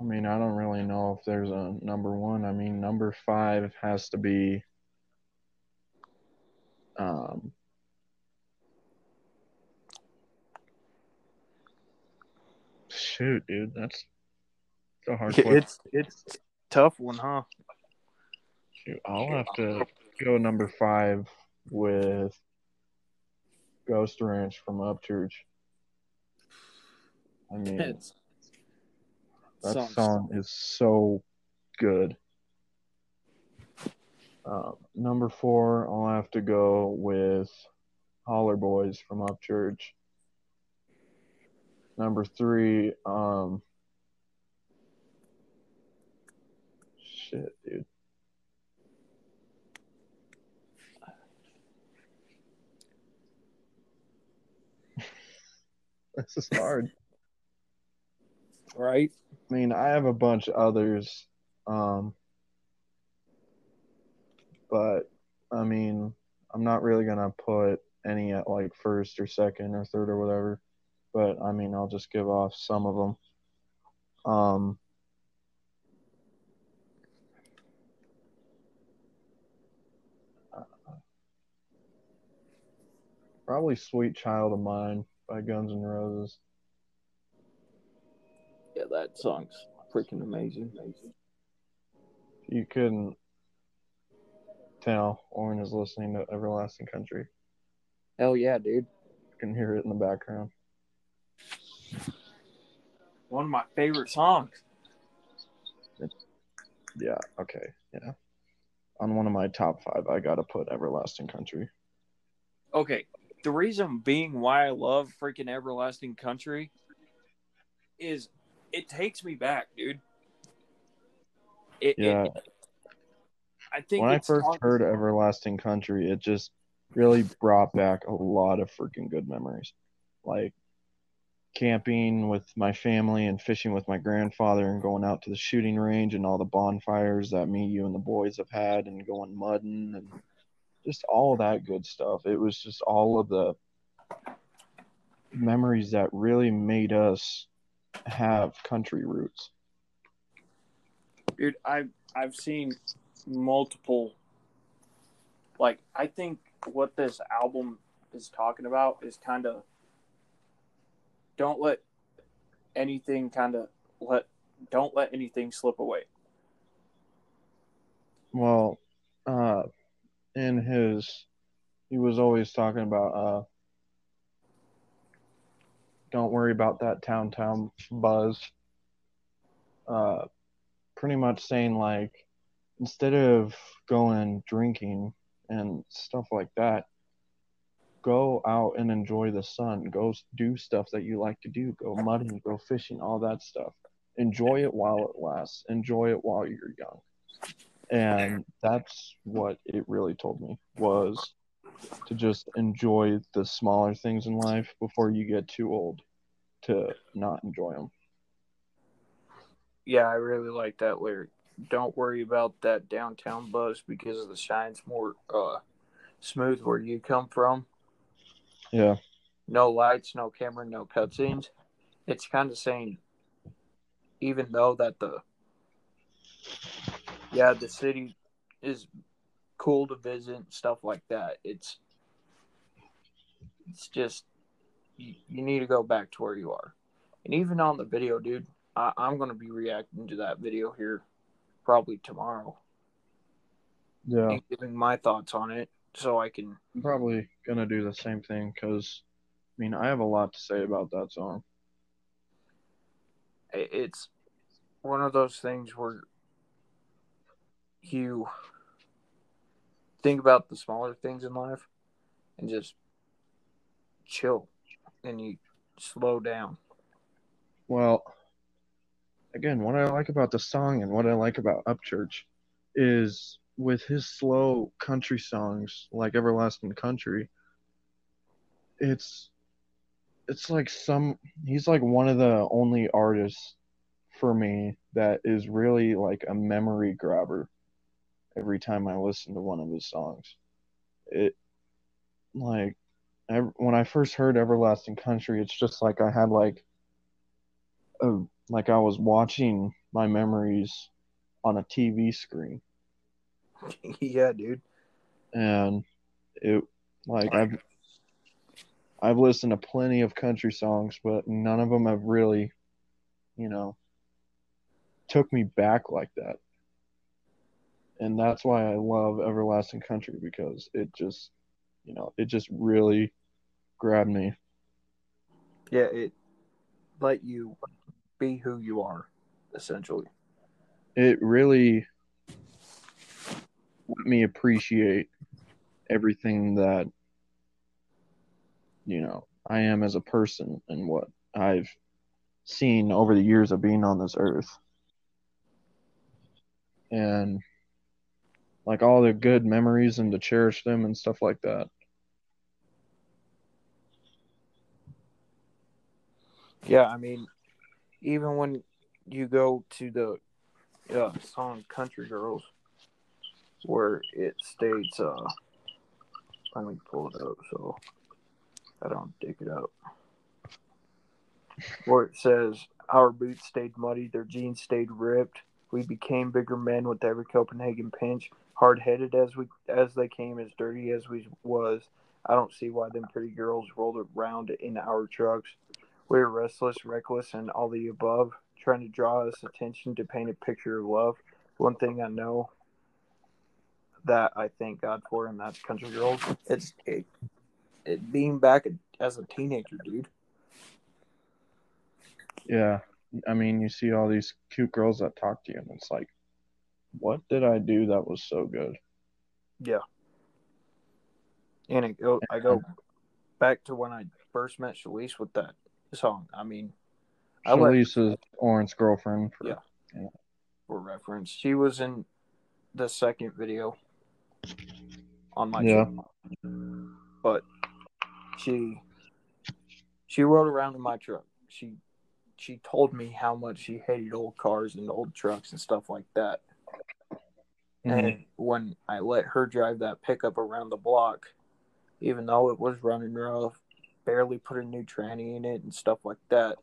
[SPEAKER 1] I mean, I don't really know if there's a number one. I mean, number five has to be um shoot, dude, that's a hard question.
[SPEAKER 2] It's it's tough one, huh?
[SPEAKER 1] Shoot, I'll have to go number five with Ghost Ranch from Upchurch. I mean,
[SPEAKER 2] It's
[SPEAKER 1] that
[SPEAKER 2] songs.
[SPEAKER 1] song is so good. Uh, number four, I'll have to go with Holler Boys from Upchurch. Number three, um, shit, dude. this is hard.
[SPEAKER 2] right.
[SPEAKER 1] I mean, I have a bunch of others, um, but I mean, I'm not really gonna put any at like first or second or third or whatever. But I mean, I'll just give off some of them. Um, probably "Sweet Child of Mine" by Guns N' Roses.
[SPEAKER 2] Yeah, that song's freaking amazing.
[SPEAKER 1] You couldn't tell Orin is listening to Everlasting Country.
[SPEAKER 2] Hell yeah, dude.
[SPEAKER 1] I can hear it in the background.
[SPEAKER 2] One of my favorite songs.
[SPEAKER 1] Yeah, okay, yeah. On one of my top five, I gotta put Everlasting Country.
[SPEAKER 2] Okay, the reason being why I love freaking Everlasting Country is it takes me back, dude. It,
[SPEAKER 1] Yeah,
[SPEAKER 2] it, I think
[SPEAKER 1] when I first
[SPEAKER 2] on-
[SPEAKER 1] heard Everlasting Country, it just really brought back a lot of freaking good memories. Like camping with my family and fishing with my grandfather and going out to the shooting range and all the bonfires that me, you, and the boys have had and going mudding and just all that good stuff. It was just all of the memories that really made us have country roots.
[SPEAKER 2] dude i've i've seen multiple like i think what this album is talking about is kind of don't let anything kind of let don't let anything slip away
[SPEAKER 1] Well, uh, in his, he was always talking about, uh, don't worry about that town town buzz. Uh, pretty much saying like, instead of going drinking and stuff like that, go out and enjoy the sun. Go do stuff that you like to do. Go mudding, go fishing, all that stuff. Enjoy it while it lasts. Enjoy it while you're young and that's what it really told me was to just enjoy the smaller things in life before you get too old to not enjoy them
[SPEAKER 2] yeah i really like that lyric. Don't worry about that downtown buzz because the shine's more uh smooth where you come from.
[SPEAKER 1] Yeah.
[SPEAKER 2] No lights, no camera, no cutscenes. It's kind of saying, even though that the yeah the city is cool to visit stuff like that, it's it's just you, you need to go back to where you are. And even on the video, dude, I, I'm gonna be reacting to that video here probably tomorrow.
[SPEAKER 1] Yeah.
[SPEAKER 2] And giving my thoughts on it so I can
[SPEAKER 1] i'm probably gonna do the same thing because i mean i have a lot to say about that song.
[SPEAKER 2] It's one of those things where you think about the smaller things in life and just chill and you slow down.
[SPEAKER 1] well again what i like about the song and what i like about upchurch is with his slow country songs like everlasting country it's it's like some he's like one of the only artists for me that is really like a memory grabber every time I listen to one of his songs. It like I, when I first heard Everlasting Country, it's just like I had like a like I was watching my memories on a TV screen
[SPEAKER 2] yeah, dude.
[SPEAKER 1] and it like I've I've listened to plenty of country songs, but none of them have really, you know, took me back like that. And that's why I love Everlasting Country because it just, you know, it just really grabbed me.
[SPEAKER 2] Yeah, it let you be who you are, essentially.
[SPEAKER 1] It really let me appreciate everything that you know I am as a person and what I've seen over the years of being on this earth. And like all the good memories and to cherish them and stuff like that.
[SPEAKER 2] Yeah, I mean, even when you go to the uh, song "Country Girls," where it states, uh, let me pull it up so I don't dig it up. Where it says, "Our boots stayed muddy, their jeans stayed ripped. We became bigger men with every Copenhagen pinch. Hard-headed as we as they came, as dirty as we was. I don't see why them pretty girls rolled around in our trucks. We were restless, reckless, and all the above, trying to draw us attention to paint a picture of love. One thing I know that I thank God for, and that's Country Girls. It's it, it being back as a teenager, dude.
[SPEAKER 1] Yeah. I mean, you see all these cute girls that talk to you, and it's like, what did I do that was so good?
[SPEAKER 2] Yeah. And it go, I go back to when I first met Shalise with that song. I mean, I let-
[SPEAKER 1] Shalice's Orin's girlfriend. For,
[SPEAKER 2] Yeah. for reference, she was in the second video on my
[SPEAKER 1] Yeah.
[SPEAKER 2] channel. But she she rode around in my truck. She she told me how much she hated old cars and old trucks and stuff like that.
[SPEAKER 1] Mhm.
[SPEAKER 2] And when I let her drive that pickup around the block, even though it was running rough, barely put a new tranny in it and stuff like that,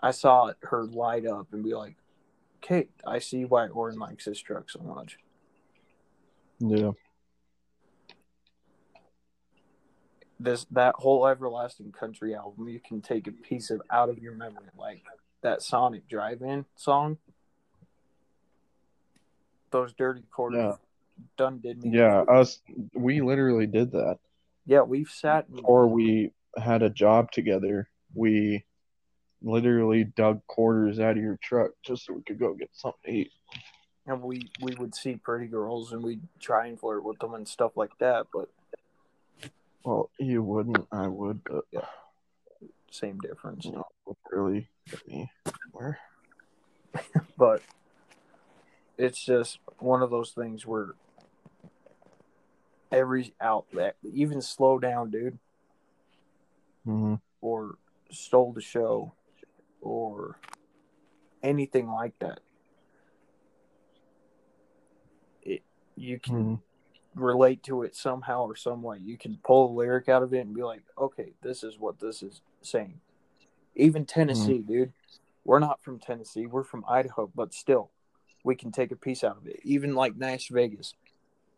[SPEAKER 2] I saw her light up and be like, "Okay, I see why Orin likes his truck so much."
[SPEAKER 1] Yeah.
[SPEAKER 2] This that whole everlasting country album, you can take a piece of out of your memory, like that Sonic Drive-In song. Those dirty quarters
[SPEAKER 1] Yeah.
[SPEAKER 2] done did me.
[SPEAKER 1] Yeah. Us, we literally did that.
[SPEAKER 2] Yeah, we've sat
[SPEAKER 1] or we had a job together, we literally dug quarters out of your truck just so we could go get something to eat.
[SPEAKER 2] and we we would see pretty girls and we'd try and flirt with them and stuff like that but
[SPEAKER 1] Well, you wouldn't, I would, but yeah,
[SPEAKER 2] same difference.
[SPEAKER 1] it really get me
[SPEAKER 2] but it's just one of those things where every outlet even slow down dude
[SPEAKER 1] hmm
[SPEAKER 2] or stole the show or anything like that it you can
[SPEAKER 1] hmm
[SPEAKER 2] relate to it somehow or some way. You can pull a lyric out of it and be like, okay, this is what this is saying. Even Tennessee, dude. We're not from Tennessee. We're from Idaho, but still, we can take a piece out of it. Even like Nash Vegas,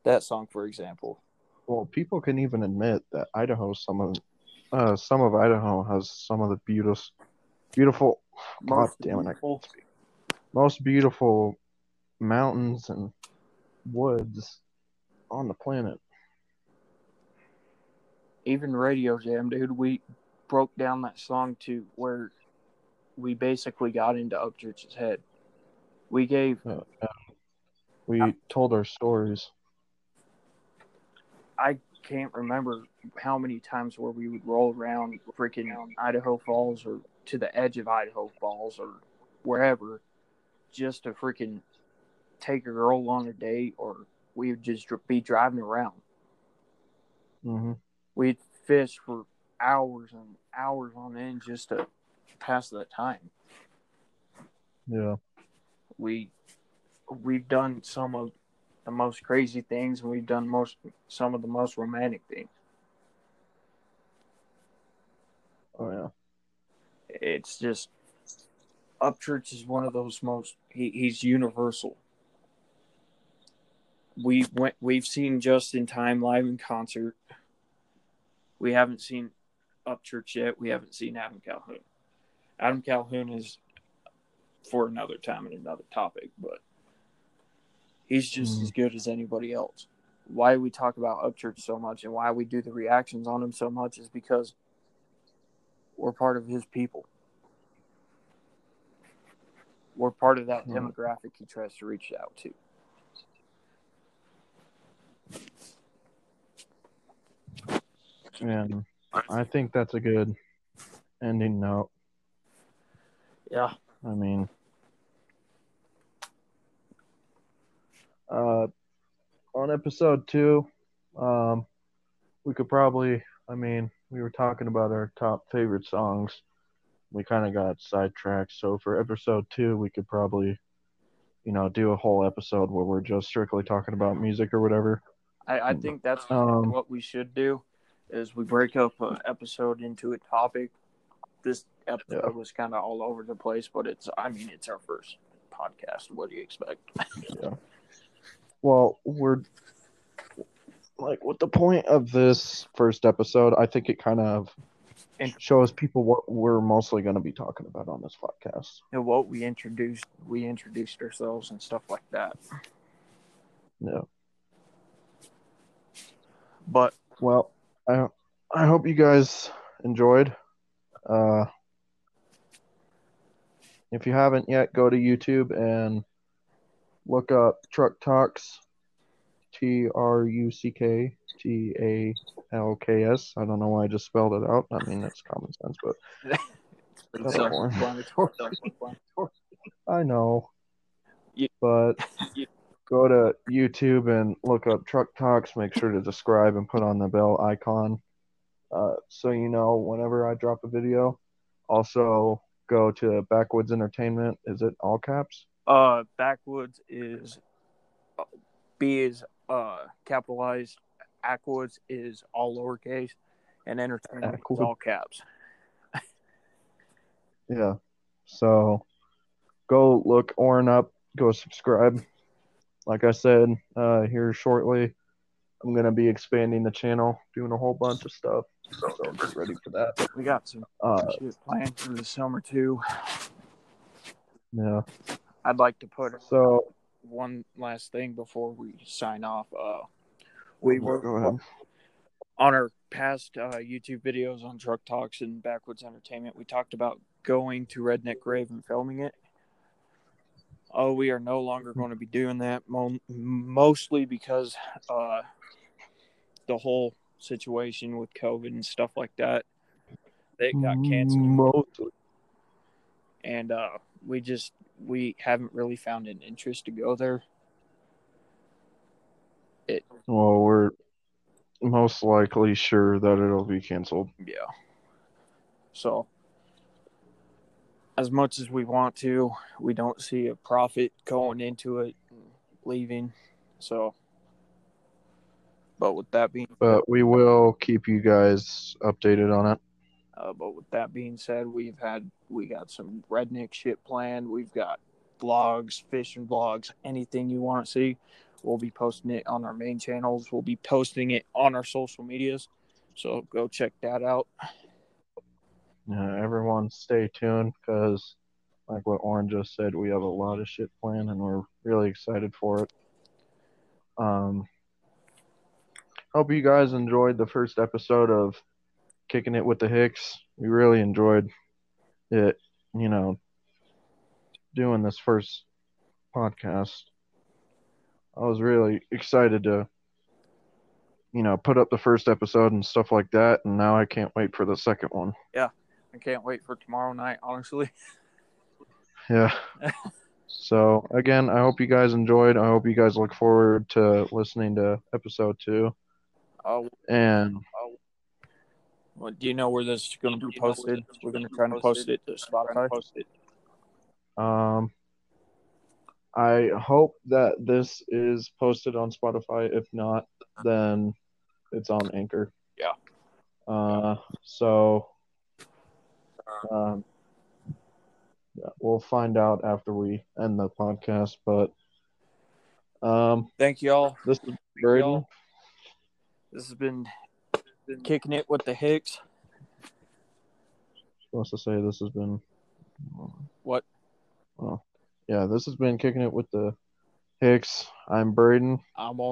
[SPEAKER 2] that song, for example.
[SPEAKER 1] Well, people can even admit that Idaho, some of, uh, some of Idaho has some of the beautiful, beautiful, God
[SPEAKER 2] Most
[SPEAKER 1] damn it,
[SPEAKER 2] beautiful-
[SPEAKER 1] most beautiful mountains and woods on the planet.
[SPEAKER 2] even Radio Jam, dude, we broke down that song to where we basically got into Upchurch's head. We gave
[SPEAKER 1] Uh, uh, we told our stories.
[SPEAKER 2] I can't remember how many times where we would roll around freaking Idaho Falls or to the edge of Idaho Falls or wherever just to freaking take a girl on a date or we would just be driving around.
[SPEAKER 1] hmm
[SPEAKER 2] We'd fish for hours and hours on end just to pass the time.
[SPEAKER 1] Yeah.
[SPEAKER 2] we we've done some of the most crazy things and we've done most some of the most romantic things
[SPEAKER 1] Oh yeah.
[SPEAKER 2] it's just upchurch is one of those most he, he's universal we went we've seen just in time live in concert. We haven't seen upchurch yet. We haven't seen adam calhoun. Adam calhoun is for another time and another topic but he's just
[SPEAKER 1] Mhm.
[SPEAKER 2] as good as anybody else. Why we talk about upchurch so much and why we do the reactions on him so much is because we're part of his people. We're part of that
[SPEAKER 1] Mhm.
[SPEAKER 2] demographic he tries to reach out to
[SPEAKER 1] And I think that's a good ending note.
[SPEAKER 2] yeah
[SPEAKER 1] I mean, uh, on episode two, um, we could probably, I mean, we were talking about our top favorite songs. We kind of got sidetracked. So for episode two, we could probably, you know, do a whole episode where we're just strictly talking about music or whatever.
[SPEAKER 2] I, I think that's
[SPEAKER 1] Um,
[SPEAKER 2] what we should do is we break up an episode into a topic. This episode
[SPEAKER 1] Yeah.
[SPEAKER 2] was kind of all over the place, but it's I mean it's our first podcast. What do you expect? Yeah.
[SPEAKER 1] Well, we're like, what the point of this first episode? I think it kind of shows people what we're mostly going to be talking about on this podcast.
[SPEAKER 2] and what we introduced, we introduced ourselves and stuff like that.
[SPEAKER 1] Yeah.
[SPEAKER 2] But
[SPEAKER 1] Well, I I hope you guys enjoyed. Uh, if you haven't yet, go to YouTube and look up Truck Talks. T R U C K T A L K S. I don't know why I just spelled it out. I mean, that's common sense, but
[SPEAKER 2] it's
[SPEAKER 1] That's boring. I know.
[SPEAKER 2] You-
[SPEAKER 1] But go to YouTube and look up Truck Talks. Make sure to subscribe and put on the bell icon uh, so you know whenever I drop a video. Also, go to Backwoods Entertainment. Is it all caps?
[SPEAKER 2] Uh, backwoods is B is uh capitalized. Ackwoods is all lowercase, and entertainment is all caps.
[SPEAKER 1] Yeah. So go look Orin up. Go subscribe. Like I said, uh, here shortly, I'm gonna be expanding the channel, doing a whole bunch of stuff. So get ready for that.
[SPEAKER 2] We got some
[SPEAKER 1] Uh,
[SPEAKER 2] shit planned for the summer too.
[SPEAKER 1] yeah.
[SPEAKER 2] I'd like to put
[SPEAKER 1] So
[SPEAKER 2] one last thing before we sign off. Uh, we were
[SPEAKER 1] go ahead.
[SPEAKER 2] on our past uh, YouTube videos on Truck Talks and Backwoods Entertainment. We talked about going to Redneck Grave and filming it. Oh, we are no longer going to be doing that, mostly because uh, the whole situation with COVID and stuff like that. It got canceled,
[SPEAKER 1] Mostly.
[SPEAKER 2] and uh, we just we haven't really found an interest to go there.
[SPEAKER 1] It Well, we're most likely sure that it'll be canceled.
[SPEAKER 2] Yeah. So, as much as we want to, we don't see a profit going into it, leaving. So, but with that being,
[SPEAKER 1] But we will keep you guys updated on it.
[SPEAKER 2] uh, but with that being said, we've had we got some redneck shit planned. We've got vlogs, fishing vlogs, anything you want to see. We'll be posting it on our main channels. We'll be posting it on our social medias. So go check that out.
[SPEAKER 1] Yeah, everyone stay tuned because, like what Orin just said, we have a lot of shit planned and we're really excited for it. Um, hope you guys enjoyed the first episode of Kicking It with the Hicks. We really enjoyed it, you know, doing this first podcast. I was really excited to, you know, put up the first episode and stuff like that, and now I can't wait for the second one.
[SPEAKER 2] I can't wait for tomorrow night, honestly.
[SPEAKER 1] Yeah. so again, I hope you guys enjoyed. I hope you guys look forward to listening to episode two.
[SPEAKER 2] Oh,
[SPEAKER 1] And
[SPEAKER 2] well, do you know where this is going to be posted? We're going to try to post it to Spotify.
[SPEAKER 1] um, I hope that this is posted on Spotify. If not, then it's on Anchor.
[SPEAKER 2] Yeah.
[SPEAKER 1] Uh, so um, yeah, we'll find out after we end the podcast. But um,
[SPEAKER 2] Thank you all.
[SPEAKER 1] this is Braden.
[SPEAKER 2] This has been kicking it with the Hicks.
[SPEAKER 1] supposed to say this has been
[SPEAKER 2] What?
[SPEAKER 1] well yeah this has been kicking it with the hicks i'm braden
[SPEAKER 2] I'm all